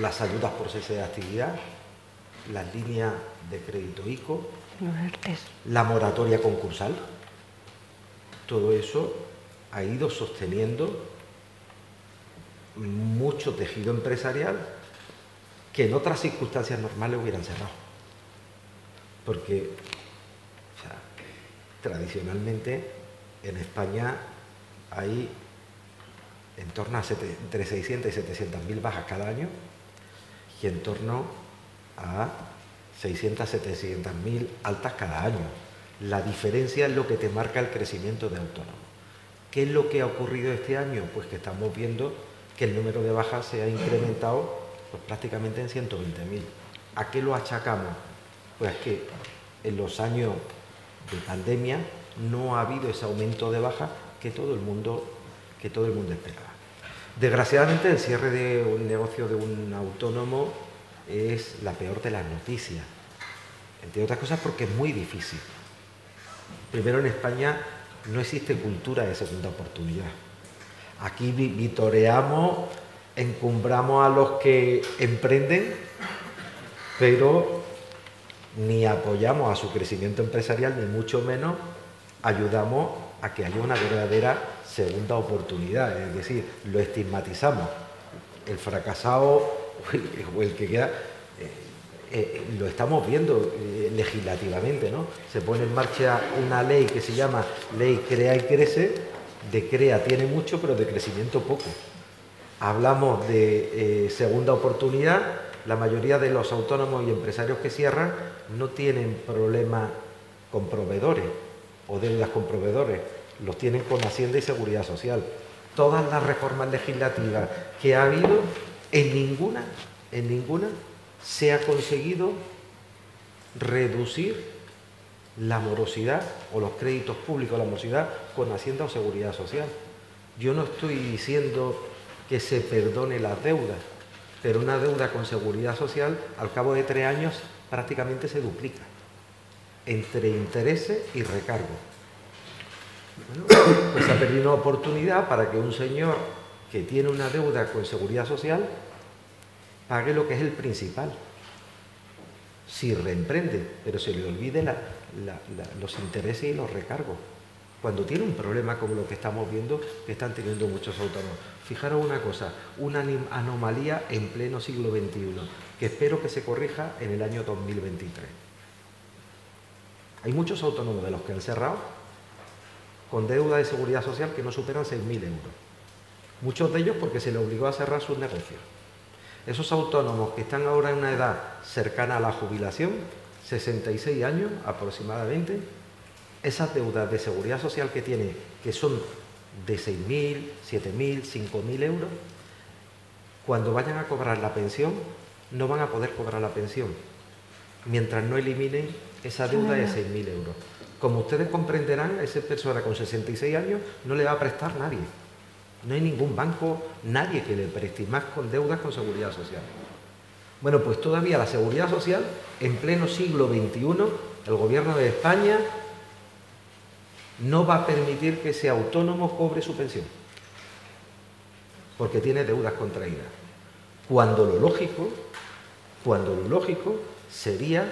las ayudas por cese de actividad, las líneas de crédito ICO, la moratoria concursal, todo eso ha ido sosteniendo mucho tejido empresarial que en otras circunstancias normales hubieran cerrado. Porque tradicionalmente en España hay en torno a entre 600 y 700 mil bajas cada año y en torno a 600, 700 mil altas cada año. La diferencia es lo que te marca el crecimiento de autónomos. ¿Qué es lo que ha ocurrido este año? Pues que estamos viendo que el número de bajas se ha incrementado pues, prácticamente en 120.000. ¿A qué lo achacamos? Pues que en los años de pandemia no ha habido ese aumento de bajas que todo el mundo, que todo el mundo esperaba. Desgraciadamente el cierre de un negocio de un autónomo es la peor de las noticias, entre otras cosas porque es muy difícil. Primero en España no existe cultura de segunda oportunidad. Aquí vitoreamos, encumbramos a los que emprenden, pero ni apoyamos a su crecimiento empresarial, ni mucho menos ayudamos a que haya una verdadera segunda oportunidad, es decir, lo estigmatizamos. El fracasado o el que queda, eh, eh, lo estamos viendo eh, legislativamente, ¿no? Se pone en marcha una ley que se llama Ley Crea y Crece, de crea tiene mucho, pero de crecimiento poco. Hablamos de segunda oportunidad, la mayoría de los autónomos y empresarios que cierran no tienen problemas con proveedores o deudas con proveedores, los tienen con Hacienda y Seguridad Social. Todas las reformas legislativas que ha habido, en ninguna, en ninguna se ha conseguido reducir la morosidad o los créditos públicos, la morosidad con Hacienda o Seguridad Social. Yo no estoy diciendo que se perdone la deuda, pero una deuda con Seguridad Social al cabo de tres años prácticamente se duplica entre intereses y recargo pues ha perdido una oportunidad para que un señor que tiene una deuda con seguridad social pague lo que es el principal. Si reemprende, pero se le olvide los intereses y los recargos. Cuando tiene un problema como lo que estamos viendo, que están teniendo muchos autónomos. Fijaros una cosa, una anomalía en pleno siglo XXI, que espero que se corrija en el año 2023. Hay muchos autónomos de los que han cerrado con deuda de seguridad social que no superan 6.000 euros. Muchos de ellos porque se les obligó a cerrar sus negocios. Esos autónomos que están ahora en una edad cercana a la jubilación, 66 años aproximadamente, esas deudas de seguridad social que tienen, que son de 6.000, 7.000, 5.000 euros, cuando vayan a cobrar la pensión, no van a poder cobrar la pensión, mientras no eliminen esa deuda de 6.000 euros. Como ustedes comprenderán, esa persona con 66 años no le va a prestar nadie. No hay ningún banco, nadie que le preste, más con deudas con seguridad social. Bueno, pues todavía la seguridad social, en pleno siglo XXI, el gobierno de España no va a permitir que ese autónomo cobre su pensión, porque tiene deudas contraídas. Cuando lo lógico, cuando lo lógico sería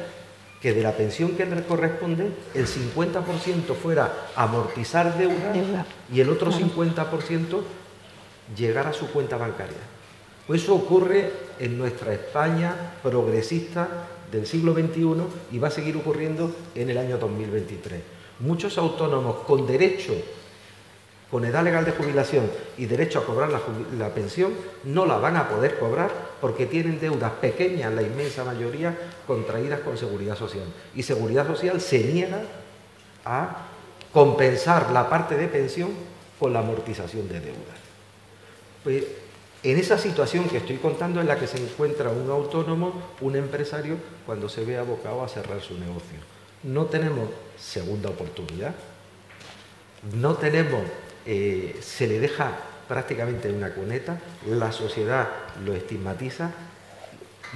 que de la pensión que le corresponde, el 50% fuera amortizar deuda, y el otro 50% llegar a su cuenta bancaria. Pues eso ocurre en nuestra España progresista del siglo XXI y va a seguir ocurriendo en el año 2023. Muchos autónomos con derecho, con edad legal de jubilación y derecho a cobrar la, pensión, no la van a poder cobrar porque tienen deudas pequeñas, la inmensa mayoría, contraídas con seguridad social. Y seguridad social se niega a compensar la parte de pensión con la amortización de deudas. Pues en esa situación que estoy contando en la que se encuentra un autónomo, un empresario, cuando se ve abocado a cerrar su negocio. No tenemos segunda oportunidad, no tenemos, eh, se le deja prácticamente una cuneta, la sociedad lo estigmatiza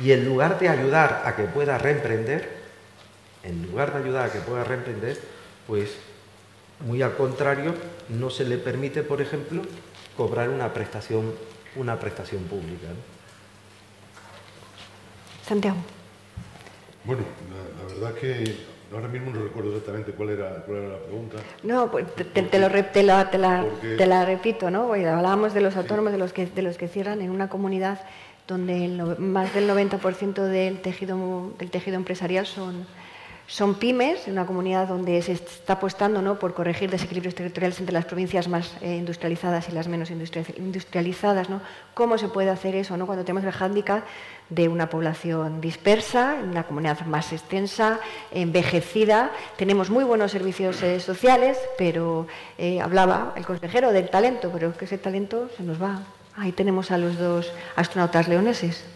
y en lugar de ayudar a que pueda reemprender, en lugar de ayudar a que pueda reemprender, pues muy al contrario, no se le permite, por ejemplo, cobrar una prestación una prestación pública. Santiago. Bueno, la, verdad que ahora mismo no recuerdo exactamente cuál era, la pregunta. No, pues te, lo, te, la, repito, ¿no? hablábamos de los autónomos, de, los que, de los que cierran en una comunidad donde más del 90% del tejido, del tejido empresarial son, son pymes, una comunidad donde se está apostando ¿no? por corregir desequilibrios territoriales entre las provincias más eh, industrializadas y las menos industrializadas. ¿Cómo se puede hacer eso ¿no? cuando tenemos el hándicap de una población dispersa, una comunidad más extensa, envejecida? Tenemos muy buenos servicios eh, sociales, pero eh, hablaba el consejero del talento, pero es que ese talento se nos va. Ahí tenemos a los dos astronautas leoneses.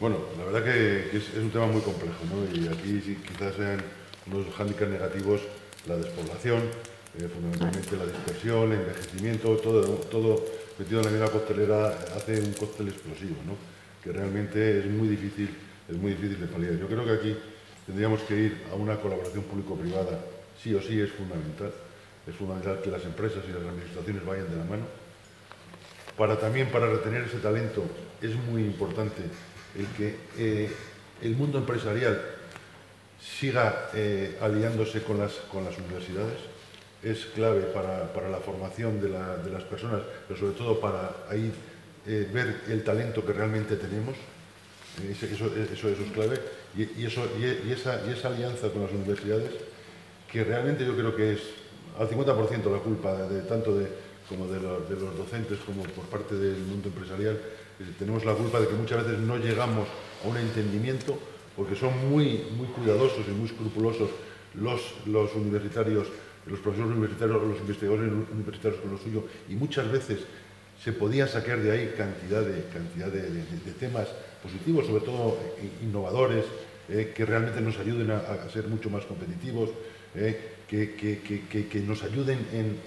Bueno, la verdad que, es, un tema muy complejo, ¿no? Y aquí quizás sean unos hándicaps negativos la despoblación, eh, fundamentalmente la dispersión, el envejecimiento, todo, todo metido en la misma costelera hace un cóctel explosivo, ¿no? Que realmente es muy difícil, es muy difícil de paliar. Yo creo que aquí tendríamos que ir a una colaboración público-privada, sí o sí es fundamental. Es fundamental que las empresas y las administraciones vayan de la mano. Para también para retener ese talento es muy importante el que eh, el mundo empresarial siga eh, aliándose con las, con las universidades es clave para, la formación de, las personas, pero sobre todo para ahí eh, ver el talento que realmente tenemos. Eso, eso, es clave. Y, eso, y, y esa alianza con las universidades, que realmente yo creo que es al 50% la culpa de, tanto de, como de los, docentes como por parte del mundo empresarial, tenemos la culpa de que muchas veces no llegamos a un entendimiento porque son muy, muy cuidadosos y muy escrupulosos los, los universitarios, los profesores universitarios, los investigadores universitarios con lo suyo y muchas veces se podía sacar de ahí cantidad de, de, temas positivos, sobre todo innovadores, eh, que realmente nos ayuden a, ser mucho más competitivos, eh, que, nos ayuden en,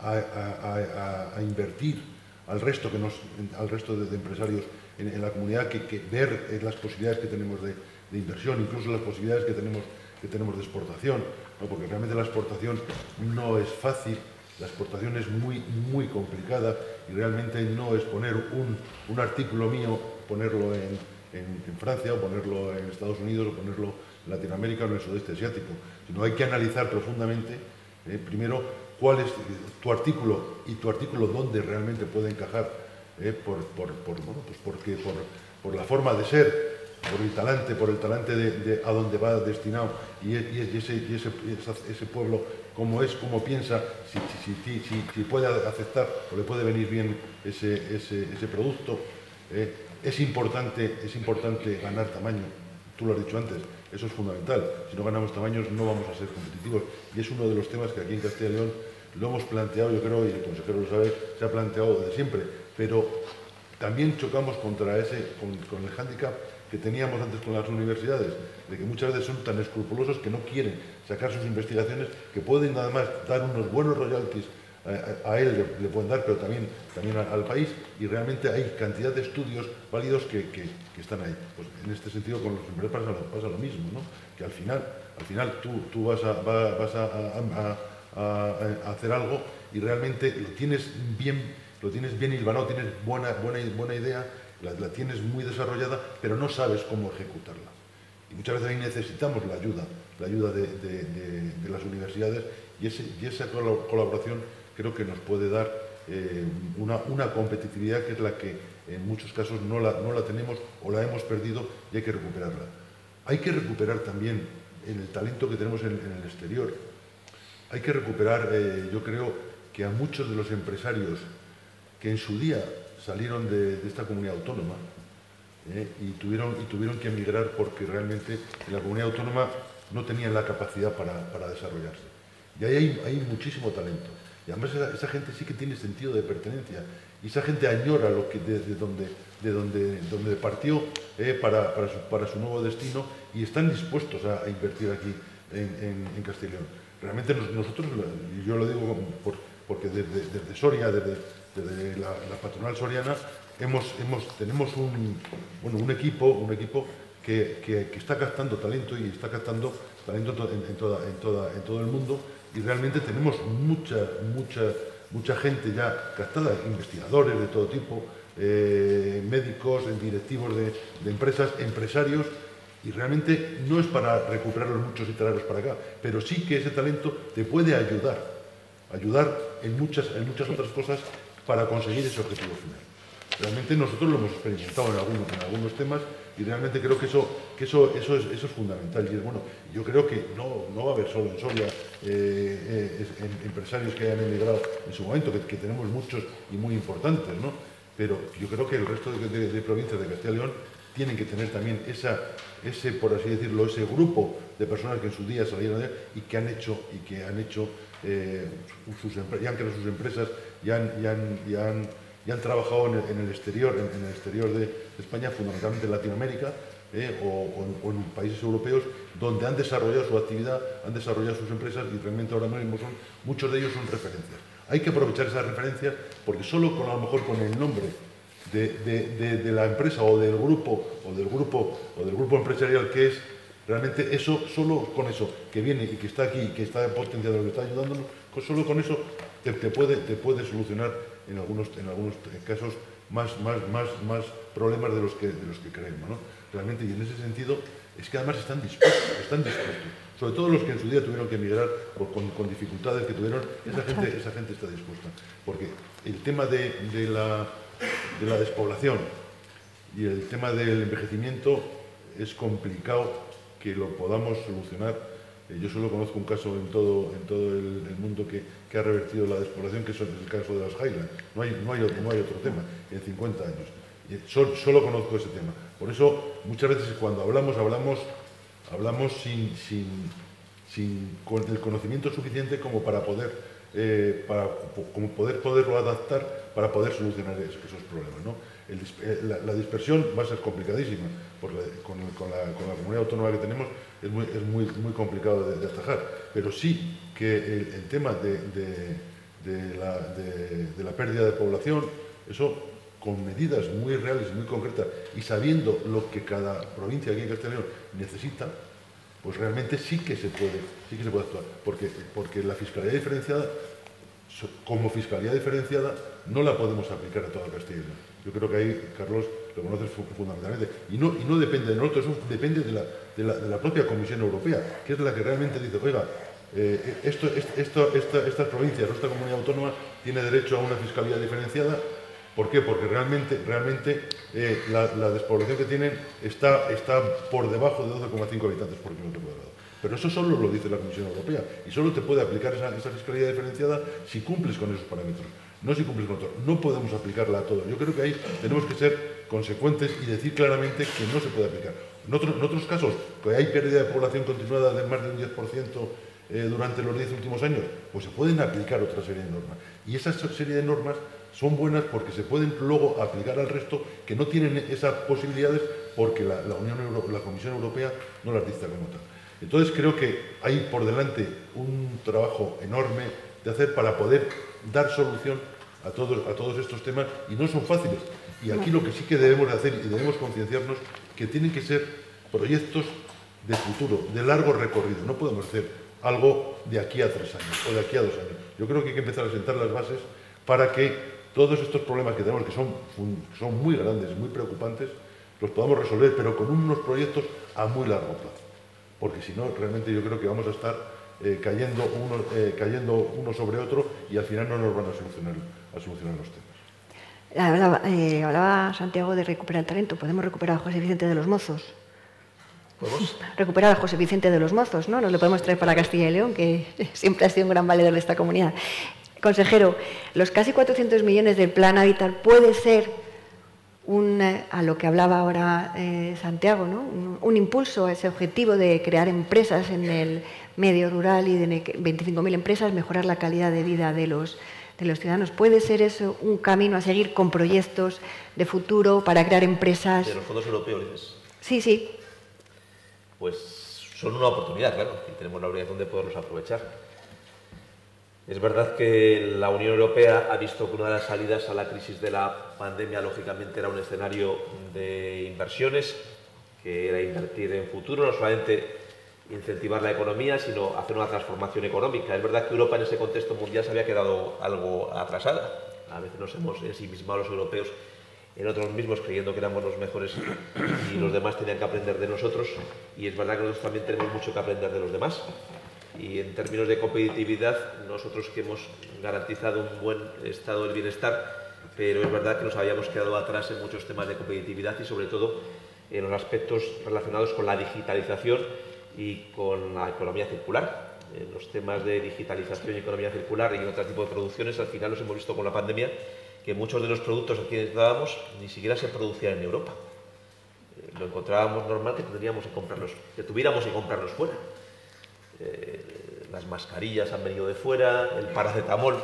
a, invertir al resto, que nos, al resto de, empresarios en, la comunidad que, ver eh, las posibilidades que tenemos de, inversión, incluso las posibilidades que tenemos, que tenemos de exportación, porque realmente la exportación no es fácil, la exportación es muy, muy complicada y realmente no es poner un, un artículo mío, ponerlo en, en, Francia o ponerlo en Estados Unidos o ponerlo Latinoamérica o en el sudeste asiático, sino hay que analizar profundamente, eh, primero, cuál es tu artículo y tu artículo dónde realmente puede encajar, eh, por, por, por, pues porque por, la forma de ser, por el talante, por el talante de, a dónde va destinado y, ese, ese, pueblo cómo es, cómo piensa, si, si, puede aceptar o le puede venir bien ese, producto. Eh, es, importante, es importante ganar tamaño, tú lo has dicho antes, eso es fundamental. Si no ganamos tamaños no vamos a ser competitivos. Y es uno de los temas que aquí en Castilla y León lo hemos planteado, yo creo, y el consejero lo sabe, se ha planteado desde siempre. Pero también chocamos contra ese, con, el hándicap que teníamos antes con las universidades, de que muchas veces son tan escrupulosos que no quieren sacar sus investigaciones, que pueden nada más dar unos buenos royalties a, él le, pueden dar, pero también, también al, país, y realmente hay cantidad de estudios válidos que, están ahí. Pues en este sentido con los empresas pasa, lo mismo, ¿no? que al final, al final tú, tú vas, a, vas a, hacer algo y realmente lo tienes bien, lo tienes bien hilvanado, tienes buena, buena, buena idea, la, tienes muy desarrollada, pero no sabes cómo ejecutarla. Y muchas veces ahí necesitamos la ayuda, la ayuda de, las universidades y, ese, y esa colaboración creo que nos puede dar eh, una, competitividad que es la que en muchos casos no la, no la tenemos o la hemos perdido y hay que recuperarla. Hay que recuperar también el talento que tenemos en, el exterior. Hay que recuperar, eh, yo creo, que a muchos de los empresarios que en su día salieron de, esta comunidad autónoma eh, y, tuvieron, y tuvieron que emigrar porque realmente en la comunidad autónoma no tenían la capacidad para, desarrollarse. Y ahí hay, hay muchísimo talento. Y además esa, gente sí que tiene sentido de pertenencia. Y esa gente añora lo que, de, donde, de donde, donde partió eh, para, para, su, nuevo destino y están dispuestos a, invertir aquí en, en, Castellón. Realmente nosotros, yo lo digo porque desde, Soria, desde, la, patronal soriana, hemos, hemos, tenemos un, bueno, un equipo, un equipo que, que, está captando talento y está captando talento en, en, toda, en todo el mundo y realmente tenemos mucha, mucha, mucha gente ya captada, investigadores de todo tipo, eh, médicos, directivos de, empresas, empresarios, y realmente no es para recuperarlos muchos y traerlos para acá, pero sí que ese talento te puede ayudar, ayudar en muchas, en muchas otras cosas para conseguir ese objetivo final. Realmente nosotros lo hemos experimentado en algunos, en algunos temas y realmente creo que eso, eso, eso, es, eso es fundamental. Y es bueno, yo creo que no, no va a haber solo en Soria eh, eh, empresarios que hayan emigrado en su momento, que, tenemos muchos y muy importantes, ¿no? Pero yo creo que el resto de, provincias de Castilla y León tienen que tener también esa, ese, por así decirlo, ese grupo de personas que en su día salieron de y que han hecho y que han hecho eh, sus, ya han creado sus empresas y y han trabajado en el, exterior, en, el exterior de España, fundamentalmente en Latinoamérica eh, o, en países europeos, donde han desarrollado su actividad, han desarrollado sus empresas y realmente ahora mismo son, muchos de ellos son referencias. Hay que aprovechar esas referencias porque solo con a lo mejor con el nombre de, la empresa o del grupo o del grupo o del grupo empresarial que es realmente eso solo con eso que viene y que está aquí y que está potenciado que está ayudándonos solo con eso te puede solucionar en algunos, en algunos casos más, más, más, más problemas de los que, de los que creemos. ¿no? Realmente, y en ese sentido, es que además están dispuestos, están dispuestos. Sobre todo los que en su día tuvieron que emigrar con, con, dificultades que tuvieron, esa gente, esa gente está dispuesta. Porque el tema de, de, la, de la despoblación y el tema del envejecimiento es complicado que lo podamos solucionar eh, yo solo conozco un caso en todo, en todo el, mundo que, ha revertido la despoblación, que es el caso de las Highlands. No hay, no hay, otro, no hay otro tema en 50 años. solo, conozco ese tema. Por eso, muchas veces cuando hablamos, hablamos, hablamos sin, sin, con el conocimiento suficiente como para poder, eh, para, como poder poderlo adaptar para poder solucionar esos, problemas. ¿no? Eh, la, dispersión va a ser complicadísima, porque con, con, la, con la comunidad autónoma que tenemos es muy, es muy, muy complicado de, atajar, pero sí que el, tema de, de, la, de, la, pérdida de población, eso con medidas muy reales, muy concretas y sabiendo lo que cada provincia aquí en Castellón necesita, pues realmente sí que se puede, sí que se puede actuar, porque, porque la fiscalidad diferenciada, como fiscalidad diferenciada, no la podemos aplicar a toda Castilla Yo creo que ahí, Carlos, lo conoces fundamentalmente. Y no, depende de nosotros, eso depende de la, propia Comisión Europea, que es la que realmente dice, oiga, eh, esta, estas provincias, nuestra comunidad autónoma, tiene derecho a una fiscalía diferenciada. ¿Por qué? Porque realmente, realmente eh, la, la, despoblación que tienen está, está por debajo de 12,5 habitantes por kilómetro cuadrado. Pero eso solo lo dice la Comisión Europea y solo te puede aplicar esa, esa fiscalía diferenciada si cumples con esos parámetros no si cumples con todo. No podemos aplicarla a todo. Yo creo que ahí tenemos que ser consecuentes y decir claramente que no se puede aplicar. En, otros casos, que hay pérdida de población continuada de más de un 10% eh, durante los 10 últimos años, pues se pueden aplicar otra serie de normas. Y esa serie de normas son buenas porque se pueden luego aplicar al resto que no tienen esas posibilidades porque la, Unión la Comisión Europea no las dice como tal. Entonces creo que hay por delante un trabajo enorme de hacer para poder dar solución a todos, a todos estos temas y no son fáciles. Y aquí lo que sí que debemos de hacer y debemos concienciarnos que tienen que ser proyectos de futuro, de largo recorrido. No podemos hacer algo de aquí a tres años o de aquí a dos años. Yo creo que hay que empezar a sentar las bases para que todos estos problemas que tenemos, que son, son muy grandes, muy preocupantes, los podamos resolver, pero con unos proyectos a muy largo plazo. Porque si no, realmente yo creo que vamos a estar eh, cayendo, uno, eh, cayendo uno sobre otro y al final no nos van a solucionar, a solucionar los temas. Eh, hablaba, Santiago de recuperar el talento. ¿Podemos recuperar a José Vicente de los Mozos? ¿Podemos? Recuperar a José Vicente de los Mozos, ¿no? Nos lo podemos traer para Castilla y León, que siempre ha sido un gran valedor de esta comunidad. Consejero, los casi 400 millones del Plan Habitat puede ser un, eh, a lo que hablaba ahora eh, Santiago, ¿no? un, impulso a ese objetivo de crear empresas en el medio rural y de 25.000 empresas, mejorar la calidad de vida de los, de los ciudadanos. ¿Puede ser eso un camino a seguir con proyectos de futuro para crear empresas? ¿De los fondos europeos dices? Sí, sí. Pues son una oportunidad, claro, y tenemos la obligación de poderlos aprovechar. Es verdad que la Unión Europea ha visto que una de las salidas a la crisis de la pandemia, lógicamente, era un escenario de inversiones, que era invertir en futuro, no solamente incentivar la economía, sino hacer una transformación económica. Es verdad que Europa en ese contexto mundial se había quedado algo atrasada. A veces nos hemos ensimismado los europeos en otros mismos creyendo que éramos los mejores y los demás tenían que aprender de nosotros. Y es verdad que nosotros también tenemos mucho que aprender de los demás. Y en términos de competitividad, nosotros que hemos garantizado un buen estado del bienestar, pero es verdad que nos habíamos quedado atrás en muchos temas de competitividad y sobre todo en los aspectos relacionados con la digitalización y con la economía circular. En los temas de digitalización y economía circular y en otro tipo de producciones, al final nos hemos visto con la pandemia que muchos de los productos a quienes dábamos ni siquiera se producían en Europa. Eh, lo encontrábamos normal que que comprarlos, que tuviéramos que comprarlos fuera. Eh, las mascarillas han venido de fuera, el paracetamol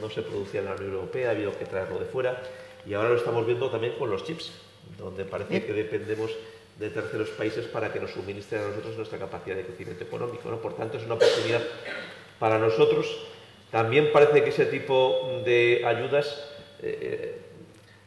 no se producía en la Unión Europea, ha habido que traerlo de fuera y ahora lo estamos viendo también con los chips, donde parece que dependemos de terceros países para que nos suministren a nosotros nuestra capacidad de crecimiento económico. ¿no? Por tanto, es una oportunidad para nosotros. También parece que ese tipo de ayudas eh,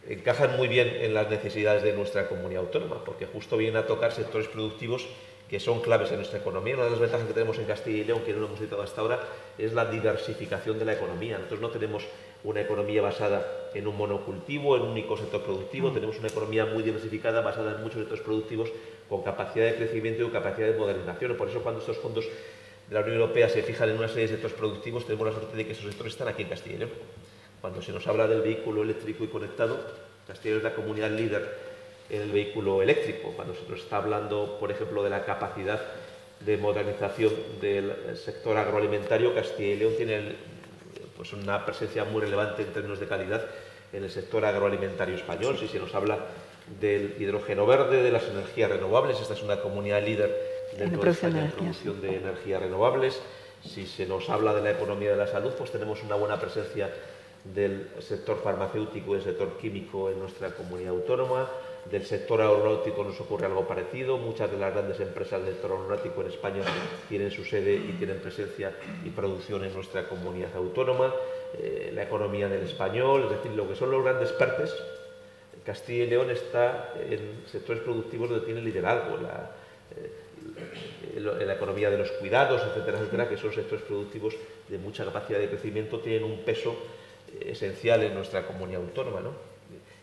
encajan muy bien en las necesidades de nuestra comunidad autónoma, porque justo vienen a tocar sectores productivos que son claves en nuestra economía. Una de las ventajas que tenemos en Castilla y León, que no lo hemos citado hasta ahora, es la diversificación de la economía. Nosotros no tenemos una economía basada en un monocultivo, en un único sector productivo, mm. tenemos una economía muy diversificada basada en muchos sectores productivos con capacidad de crecimiento y capacidad de modernización. Por eso cuando estos fondos de la Unión Europea se fijan en una serie de sectores productivos, tenemos la suerte de que esos sectores están aquí en Castilla y León. Cuando se nos habla del vehículo eléctrico y conectado, Castilla y León es la comunidad líder en el vehículo eléctrico. Cuando se nos está hablando, por ejemplo, de la capacidad de modernización del sector agroalimentario, Castilla y León tiene pues una presencia muy relevante en términos de calidad en el sector agroalimentario español. Si se nos habla del hidrógeno verde, de las energías renovables, esta es una comunidad líder dentro de España en producción de energías renovables. Si se nos habla de la economía de la salud, pues tenemos una buena presencia del sector farmacéutico y del sector químico en nuestra comunidad autónoma del sector aeronáutico nos ocurre algo parecido. Muchas de las grandes empresas del sector aeronáutico en España tienen su sede y tienen presencia y producción en nuestra comunidad autónoma. Eh, la economía del español, es decir, lo que son los grandes partes. Castilla y León está en sectores productivos donde tiene liderazgo. La, eh, la economía de los cuidados, etcétera, etcétera, que son sectores productivos de mucha capacidad de crecimiento, tienen un peso eh, esencial en nuestra comunidad autónoma. ¿no?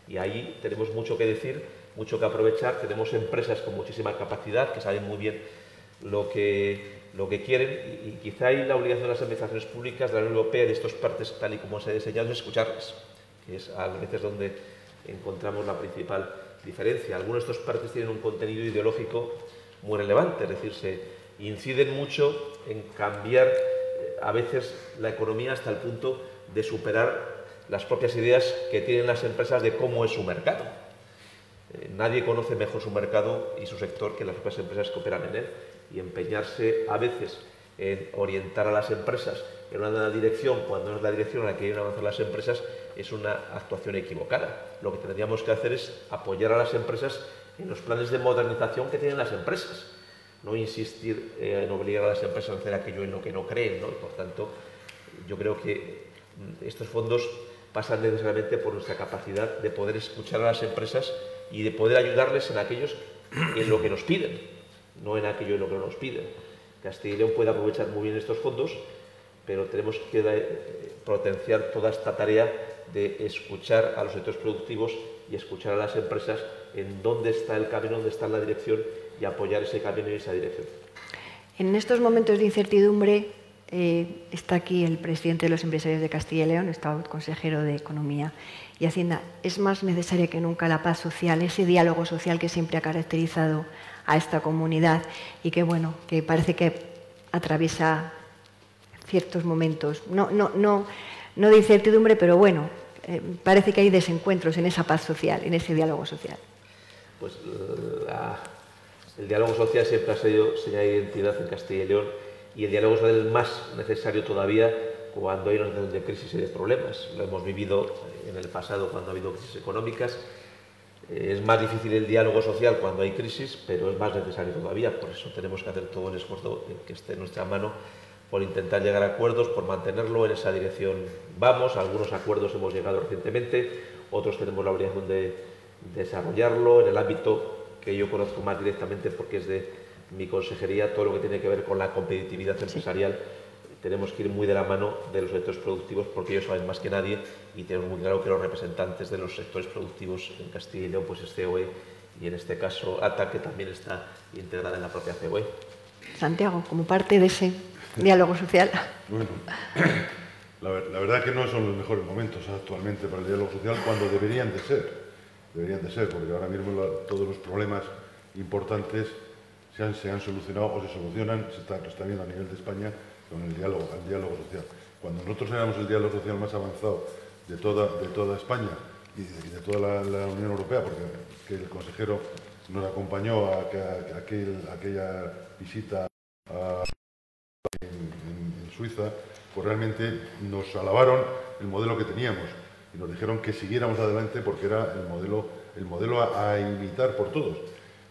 Y ahí tenemos mucho que decir, mucho que aprovechar. Tenemos empresas con muchísima capacidad que saben muy bien lo que, lo que quieren y, quizá hay la obligación de las administraciones públicas de la Unión Europea de estos partes tal y como se ha diseñado es escucharles, que es a veces donde encontramos la principal diferencia. Algunos de estos partes tienen un contenido ideológico muy relevante, es decir, se inciden mucho en cambiar eh, a veces la economía hasta el punto de superar las propias ideas que tienen las empresas de cómo es su mercado. Eh, nadie conoce mejor su mercado y su sector que las propias empresas que operan en él y empeñarse a veces en orientar a las empresas en una dirección cuando no es la dirección en la que quieren avanzar las empresas es una actuación equivocada. Lo que tendríamos que hacer es apoyar a las empresas en los planes de modernización que tienen las empresas, no insistir en obligar a las empresas a hacer aquello en lo que no creen. ¿no? por tanto, yo creo que mm, estos fondos pasan necesariamente por nuestra capacidad de poder escuchar a las empresas y de poder ayudarles en aquellos en lo que nos piden, no en aquello en lo que no nos piden. Castilla y León puede aprovechar muy bien estos fondos, pero tenemos que eh, potenciar toda esta tarea de escuchar a los sectores productivos y escuchar a las empresas en dónde está el camino, dónde está la dirección y apoyar ese camino y esa dirección. En estos momentos de incertidumbre, eh, está aquí el presidente de los empresarios de Castilla y León, está el consejero de Economía y Hacienda. Es más necesaria que nunca la paz social, ese diálogo social que siempre ha caracterizado a esta comunidad y que, bueno, que parece que atraviesa ciertos momentos, no, no, no, no de incertidumbre, pero bueno, eh, parece que hay desencuentros en esa paz social, en ese diálogo social. Pues el diálogo social siempre ha sido señal de identidad en Castilla y León y el diálogo es el más necesario todavía cuando hay una situación de crisis y de problemas. Lo hemos vivido en el pasado cuando ha habido crisis económicas. Eh, es más difícil el diálogo social cuando hay crisis, pero es más necesario todavía. Por eso tenemos que hacer todo el esfuerzo que esté en nuestra mano por intentar llegar a acuerdos, por mantenerlo en esa dirección. Vamos, algunos acuerdos hemos llegado recientemente, otros tenemos la obligación de desarrollarlo en el ámbito que yo conozco más directamente porque es de mi consejería, todo lo que tiene que ver con la competitividad empresarial. Tenemos que ir muy de la mano de los sectores productivos porque ellos saben más que nadie y tenemos muy claro que los representantes de los sectores productivos en Castilla y León pues es COE y en este caso ATA, que también está integrada en la propia COE. Santiago, como parte de ese diálogo social. Bueno, la, la verdad que no son los mejores momentos actualmente para el diálogo social cuando deberían de ser. Deberían de ser, porque ahora mismo todos los problemas importantes se han, solucionado o se solucionan, se está, está, viendo a nivel de España con el diálogo, el diálogo social. Cuando nosotros éramos el diálogo social más avanzado de toda, de toda España y de, toda la, Unión Europea, porque el consejero nos acompañó a, aquella visita en, Suiza, pues realmente nos alabaron el modelo que teníamos y nos dijeron que siguiéramos adelante porque era el modelo, el modelo a imitar por todos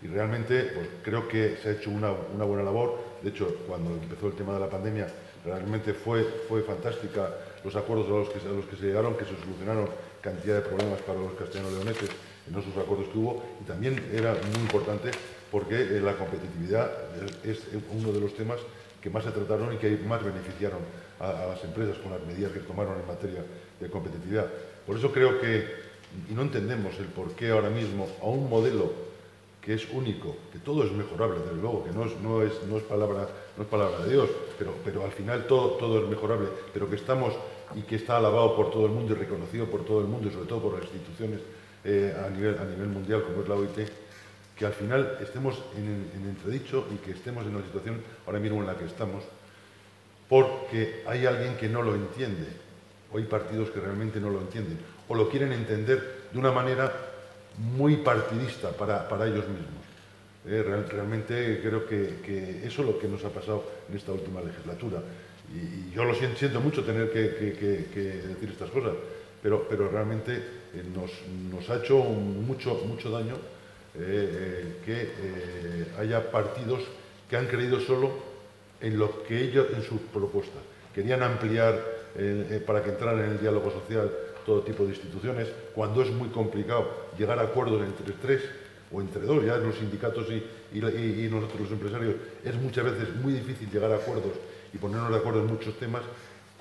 y realmente pues, creo que se ha hecho una, buena labor. De hecho, cuando empezó el tema de la pandemia, realmente fue, fue fantástica los acuerdos a los, que, se llegaron, que se solucionaron cantidad de problemas para los castellanos leoneses en esos acuerdos que hubo. Y también era muy importante porque eh, la competitividad es uno de los temas que más se trataron y que más beneficiaron a, a las empresas con las medidas que tomaron en materia de competitividad. Por eso creo que, y no entendemos el por qué ahora mismo a un modelo que es único, que todo es mejorable, desde luego, que no es, no es, no es, palabra, no es palabra de Dios, pero, pero al final todo, todo es mejorable, pero que estamos y que está alabado por todo el mundo y reconocido por todo el mundo y sobre todo por las instituciones eh, a, nivel, a nivel mundial como es la OIT, que al final estemos en, en entredicho y que estemos en una situación ahora mismo en la que estamos, porque hay alguien que no lo entiende, o hay partidos que realmente no lo entienden, o lo quieren entender de una manera muy partidista para, para ellos mismos. Eh, realmente creo que, eso es lo que nos ha pasado en esta última legislatura. Y, yo lo siento, siento mucho tener que, decir estas cosas, pero, pero realmente eh, nos, nos, ha hecho mucho, mucho daño eh, que haya partidos que han creído solo en lo que ellos, en sus propuestas. Querían ampliar para que entraran en el diálogo social todo tipo de instituciones, cuando es muy complicado llegar a acuerdos entre tres o entre dos, ya los sindicatos y, nosotros los empresarios, es muchas veces muy difícil llegar a acuerdos y ponernos de acuerdo en muchos temas,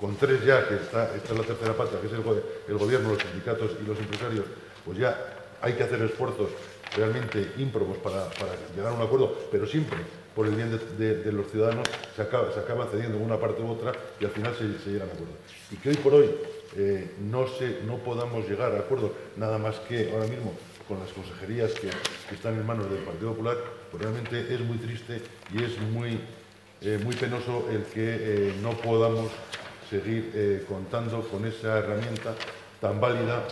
con tres ya, que está, está la tercera pata, que es el, gobierno, los sindicatos y los empresarios, pues ya hay que hacer esfuerzos realmente ímprobos para, llegar a un acuerdo, pero siempre por el bien de, los ciudadanos se acaba, se acaba cediendo una parte u otra y al final se, se llegan a acuerdos. Y que hoy por hoy eh, no, se, no podamos llegar a acuerdos, nada más que ahora mismo con las consejerías que, están en manos del Partido Popular, pues realmente es muy triste y es muy, eh, muy penoso el que eh, no podamos seguir contando con esa herramienta tan válida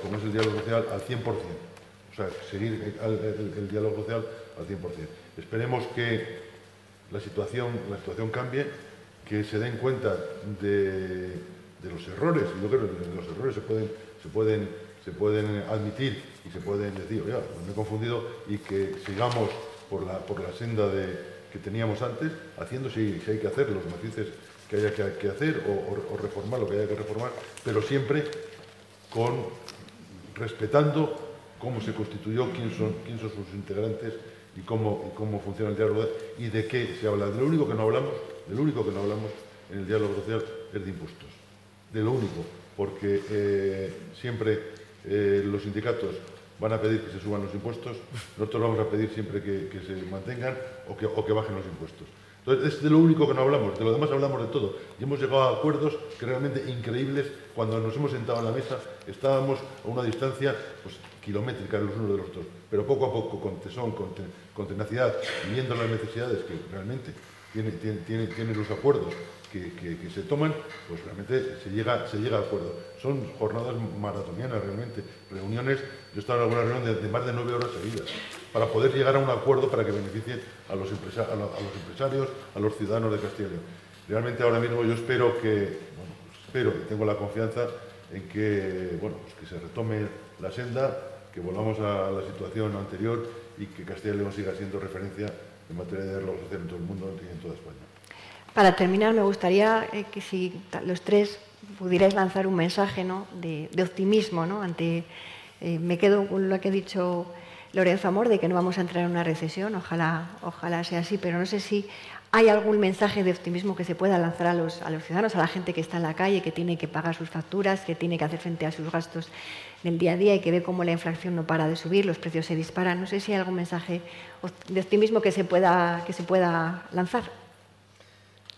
como, es el diálogo social al 100%. O sea, seguir el, el diálogo social al 100%. Esperemos que la situación, la situación cambie, que se den cuenta de de los errores, yo creo que los errores se pueden, se pueden, se pueden admitir y se pueden decir, ya, pues me he confundido, y que sigamos por la, por la senda de, que teníamos antes, haciendo si, hay que hacer los matices que haya que, hacer o, reformar lo que haya que reformar, pero siempre con respetando cómo se constituyó, quién son, quién son sus integrantes y cómo, cómo funciona el diálogo y de qué se habla. De lo único que no hablamos, único que no hablamos en el diálogo social es de impuestos de lo único, porque eh, siempre eh, los sindicatos van a pedir que se suban los impuestos, nosotros vamos a pedir siempre que, se mantengan o que, bajen los impuestos. Entonces, es de lo único que no hablamos, de lo demás hablamos de todo. Y hemos llegado a acuerdos realmente increíbles. Cuando nos hemos sentado a la mesa, estábamos a una distancia pues, kilométrica los unos de los otros, pero poco a poco, con tesón, con, tenacidad, viendo las necesidades que realmente tienen tiene, tiene los acuerdos que, se toman, pues realmente se llega, se llega a acuerdo. Son jornadas maratonianas realmente, reuniones, yo he estado en alguna reunión de, más de nueve horas seguidas, para poder llegar a un acuerdo para que beneficie a los, empresarios, a los ciudadanos de Castilla y León. Realmente ahora mismo yo espero que, bueno, espero y tengo la confianza en que, bueno, pues que se retome la senda, que volvamos a la situación anterior y que Castilla y León siga siendo referencia en materia de diálogo social en todo el mundo y en toda España. Para terminar, me gustaría eh, que si los tres pudierais lanzar un mensaje de, optimismo ¿no? ante... Eh, me quedo con lo que ha dicho Lorenzo Amor de que no vamos a entrar en una recesión, ojalá, ojalá sea así, pero no sé si hay algún mensaje de optimismo que se pueda lanzar a los, a los ciudadanos, a la gente que está en la calle, que tiene que pagar sus facturas, que tiene que hacer frente a sus gastos del día a día y que ve cómo la inflación no para de subir, los precios se disparan. No sé si hay algún mensaje de optimismo que se pueda, que se pueda lanzar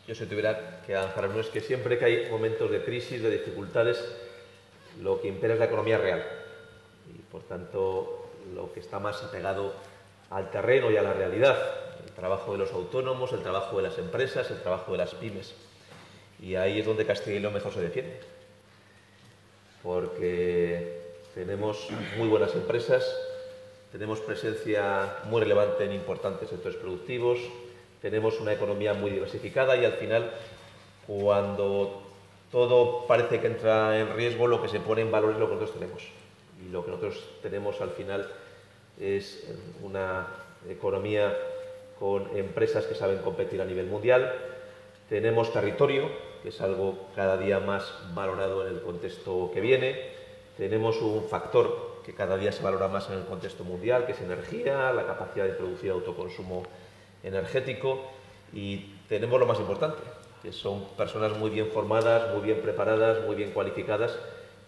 yo si tuviera que lanzar uno es que siempre que hay momentos de crisis, de dificultades, lo que impera es la economía real. Y por tanto, lo que está más apegado al terreno y a la realidad, el trabajo de los autónomos, el trabajo de las empresas, el trabajo de las pymes. Y ahí es donde Castilla y León mejor se defiende. Porque tenemos muy buenas empresas, tenemos presencia muy relevante en importantes sectores productivos, tenemos una economía muy diversificada y al final, cuando todo parece que entra en riesgo, lo que se pone en valor es lo que nosotros tenemos. Y lo que nosotros tenemos al final es una economía con empresas que saben competir a nivel mundial. Tenemos territorio, que es algo cada día más valorado en el contexto que viene. Tenemos un factor que cada día se valora más en el contexto mundial, que es energía, la capacidad de producir autoconsumo energético y tenemos lo más importante, que son personas muy bien formadas, muy bien preparadas, muy bien cualificadas,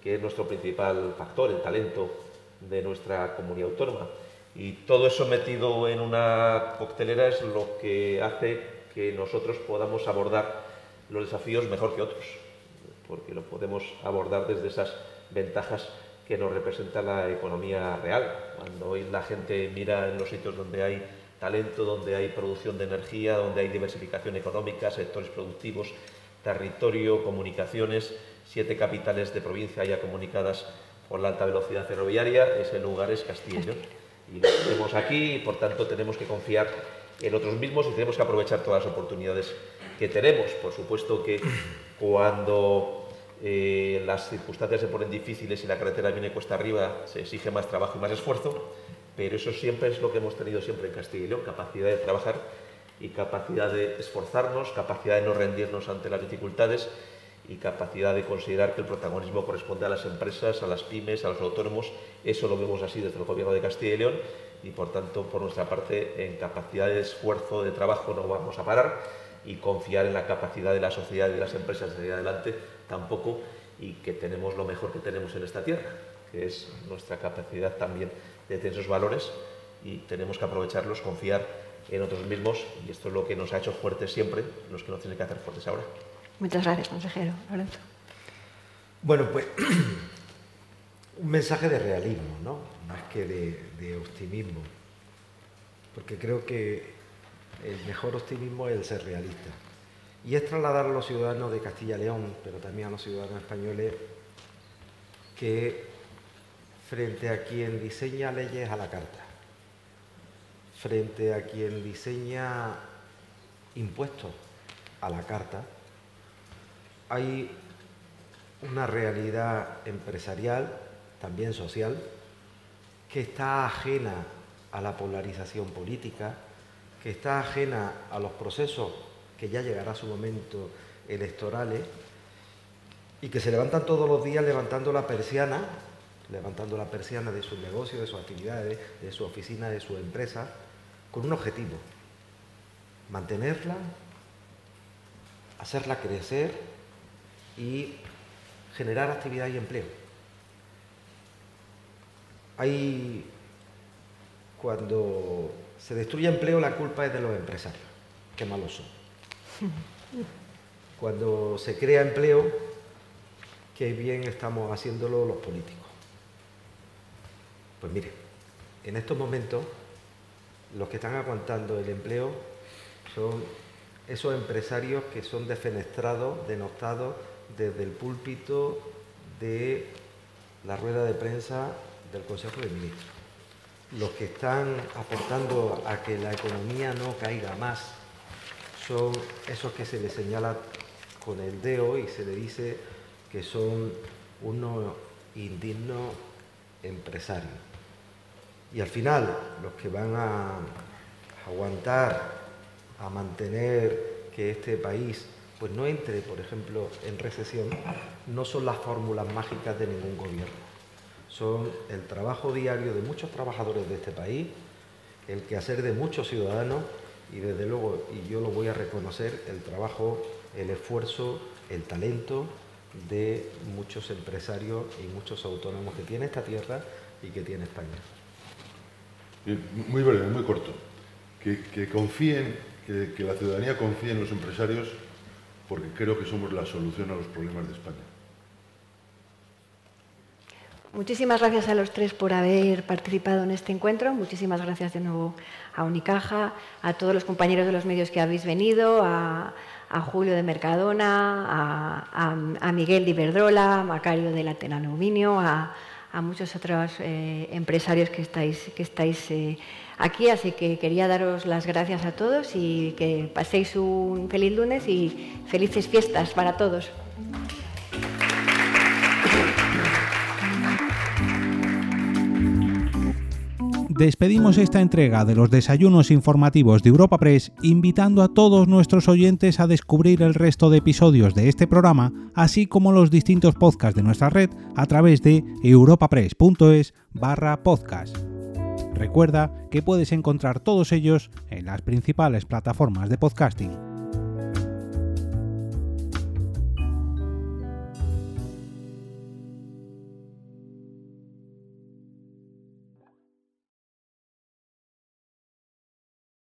que es nuestro principal factor, el talento de nuestra comunidad autónoma. Y todo eso metido en una coctelera es lo que hace que nosotros podamos abordar los desafíos mejor que otros, porque lo podemos abordar desde esas ventajas que nos representa la economía real. Cuando hoy la gente mira en los sitios donde hay talento, donde hay producción de energía, donde hay diversificación económica, sectores productivos, territorio, comunicaciones, siete capitales de provincia ya comunicadas por la alta velocidad ferroviaria, ese lugar es Castillo. Y lo tenemos aquí y por tanto tenemos que confiar en otros mismos y tenemos que aprovechar todas las oportunidades que tenemos. Por supuesto que cuando eh, las circunstancias se ponen difíciles y la carretera viene cuesta arriba, se exige más trabajo y más esfuerzo, pero eso siempre es lo que hemos tenido siempre en Castilla y León, capacidad de trabajar y capacidad de esforzarnos, capacidad de no rendirnos ante las dificultades y capacidad de considerar que el protagonismo corresponde a las empresas, a las pymes, a los autónomos. Eso lo vemos así desde el Gobierno de Castilla y León y, por tanto, por nuestra parte, en capacidad de esfuerzo, de trabajo, no vamos a parar y confiar en la capacidad de la sociedad y de las empresas de salir adelante tampoco y que tenemos lo mejor que tenemos en esta tierra, que es nuestra capacidad también de tener esos valores y tenemos que aprovecharlos, confiar en otros mismos y esto es lo que nos ha hecho fuertes siempre, los que nos tienen que hacer fuertes ahora. Muchas gracias, consejero. Lorenzo. Bueno, pues un mensaje de realismo, ¿no? Más que de, de optimismo, porque creo que el mejor optimismo es el ser realista. Y es trasladar a los ciudadanos de Castilla y León, pero también a los ciudadanos españoles, que frente a quien diseña leyes a la carta, frente a quien diseña impuestos a la carta, hay una realidad empresarial, también social, que está ajena a la polarización política, que está ajena a los procesos que ya llegará su momento electorales y que se levantan todos los días levantando la persiana levantando la persiana de su negocio, de sus actividades, de su oficina, de su empresa, con un objetivo, mantenerla, hacerla crecer y generar actividad y empleo. Hay, cuando se destruye empleo, la culpa es de los empresarios, que malos son. Cuando se crea empleo, qué bien estamos haciéndolo los políticos. Pues mire, en estos momentos los que están aguantando el empleo son esos empresarios que son defenestrados, denostados desde el púlpito de la rueda de prensa del Consejo de Ministros. Los que están aportando a que la economía no caiga más son esos que se les señala con el dedo y se le dice que son unos indignos empresarios. Y al final, los que van a aguantar, a mantener que este país pues no entre, por ejemplo, en recesión, no son las fórmulas mágicas de ningún gobierno. Son el trabajo diario de muchos trabajadores de este país, el quehacer de muchos ciudadanos y desde luego, y yo lo voy a reconocer, el trabajo, el esfuerzo, el talento de muchos empresarios y muchos autónomos que tiene esta tierra y que tiene España. Muy breve, muy corto. Que, confíen, que, la ciudadanía confíe en los empresarios porque creo que somos la solución a los problemas de España. Muchísimas gracias a los tres por haber participado en este encuentro. Muchísimas gracias de nuevo a Unicaja, a todos los compañeros de los medios que habéis venido, a, Julio de Mercadona, a, Miguel de Iberdrola, a Macario de Latena Aluminio, a, muchos otros eh, empresarios que estáis, que estáis eh, aquí. Así que quería daros las gracias a todos y que paséis un feliz lunes y felices fiestas para todos. Despedimos esta entrega de los desayunos informativos de Europa Press invitando a todos nuestros oyentes a descubrir el resto de episodios de este programa, así como los distintos podcasts de nuestra red a través de europapress.es barra podcast. Recuerda que puedes encontrar todos ellos en las principales plataformas de podcasting.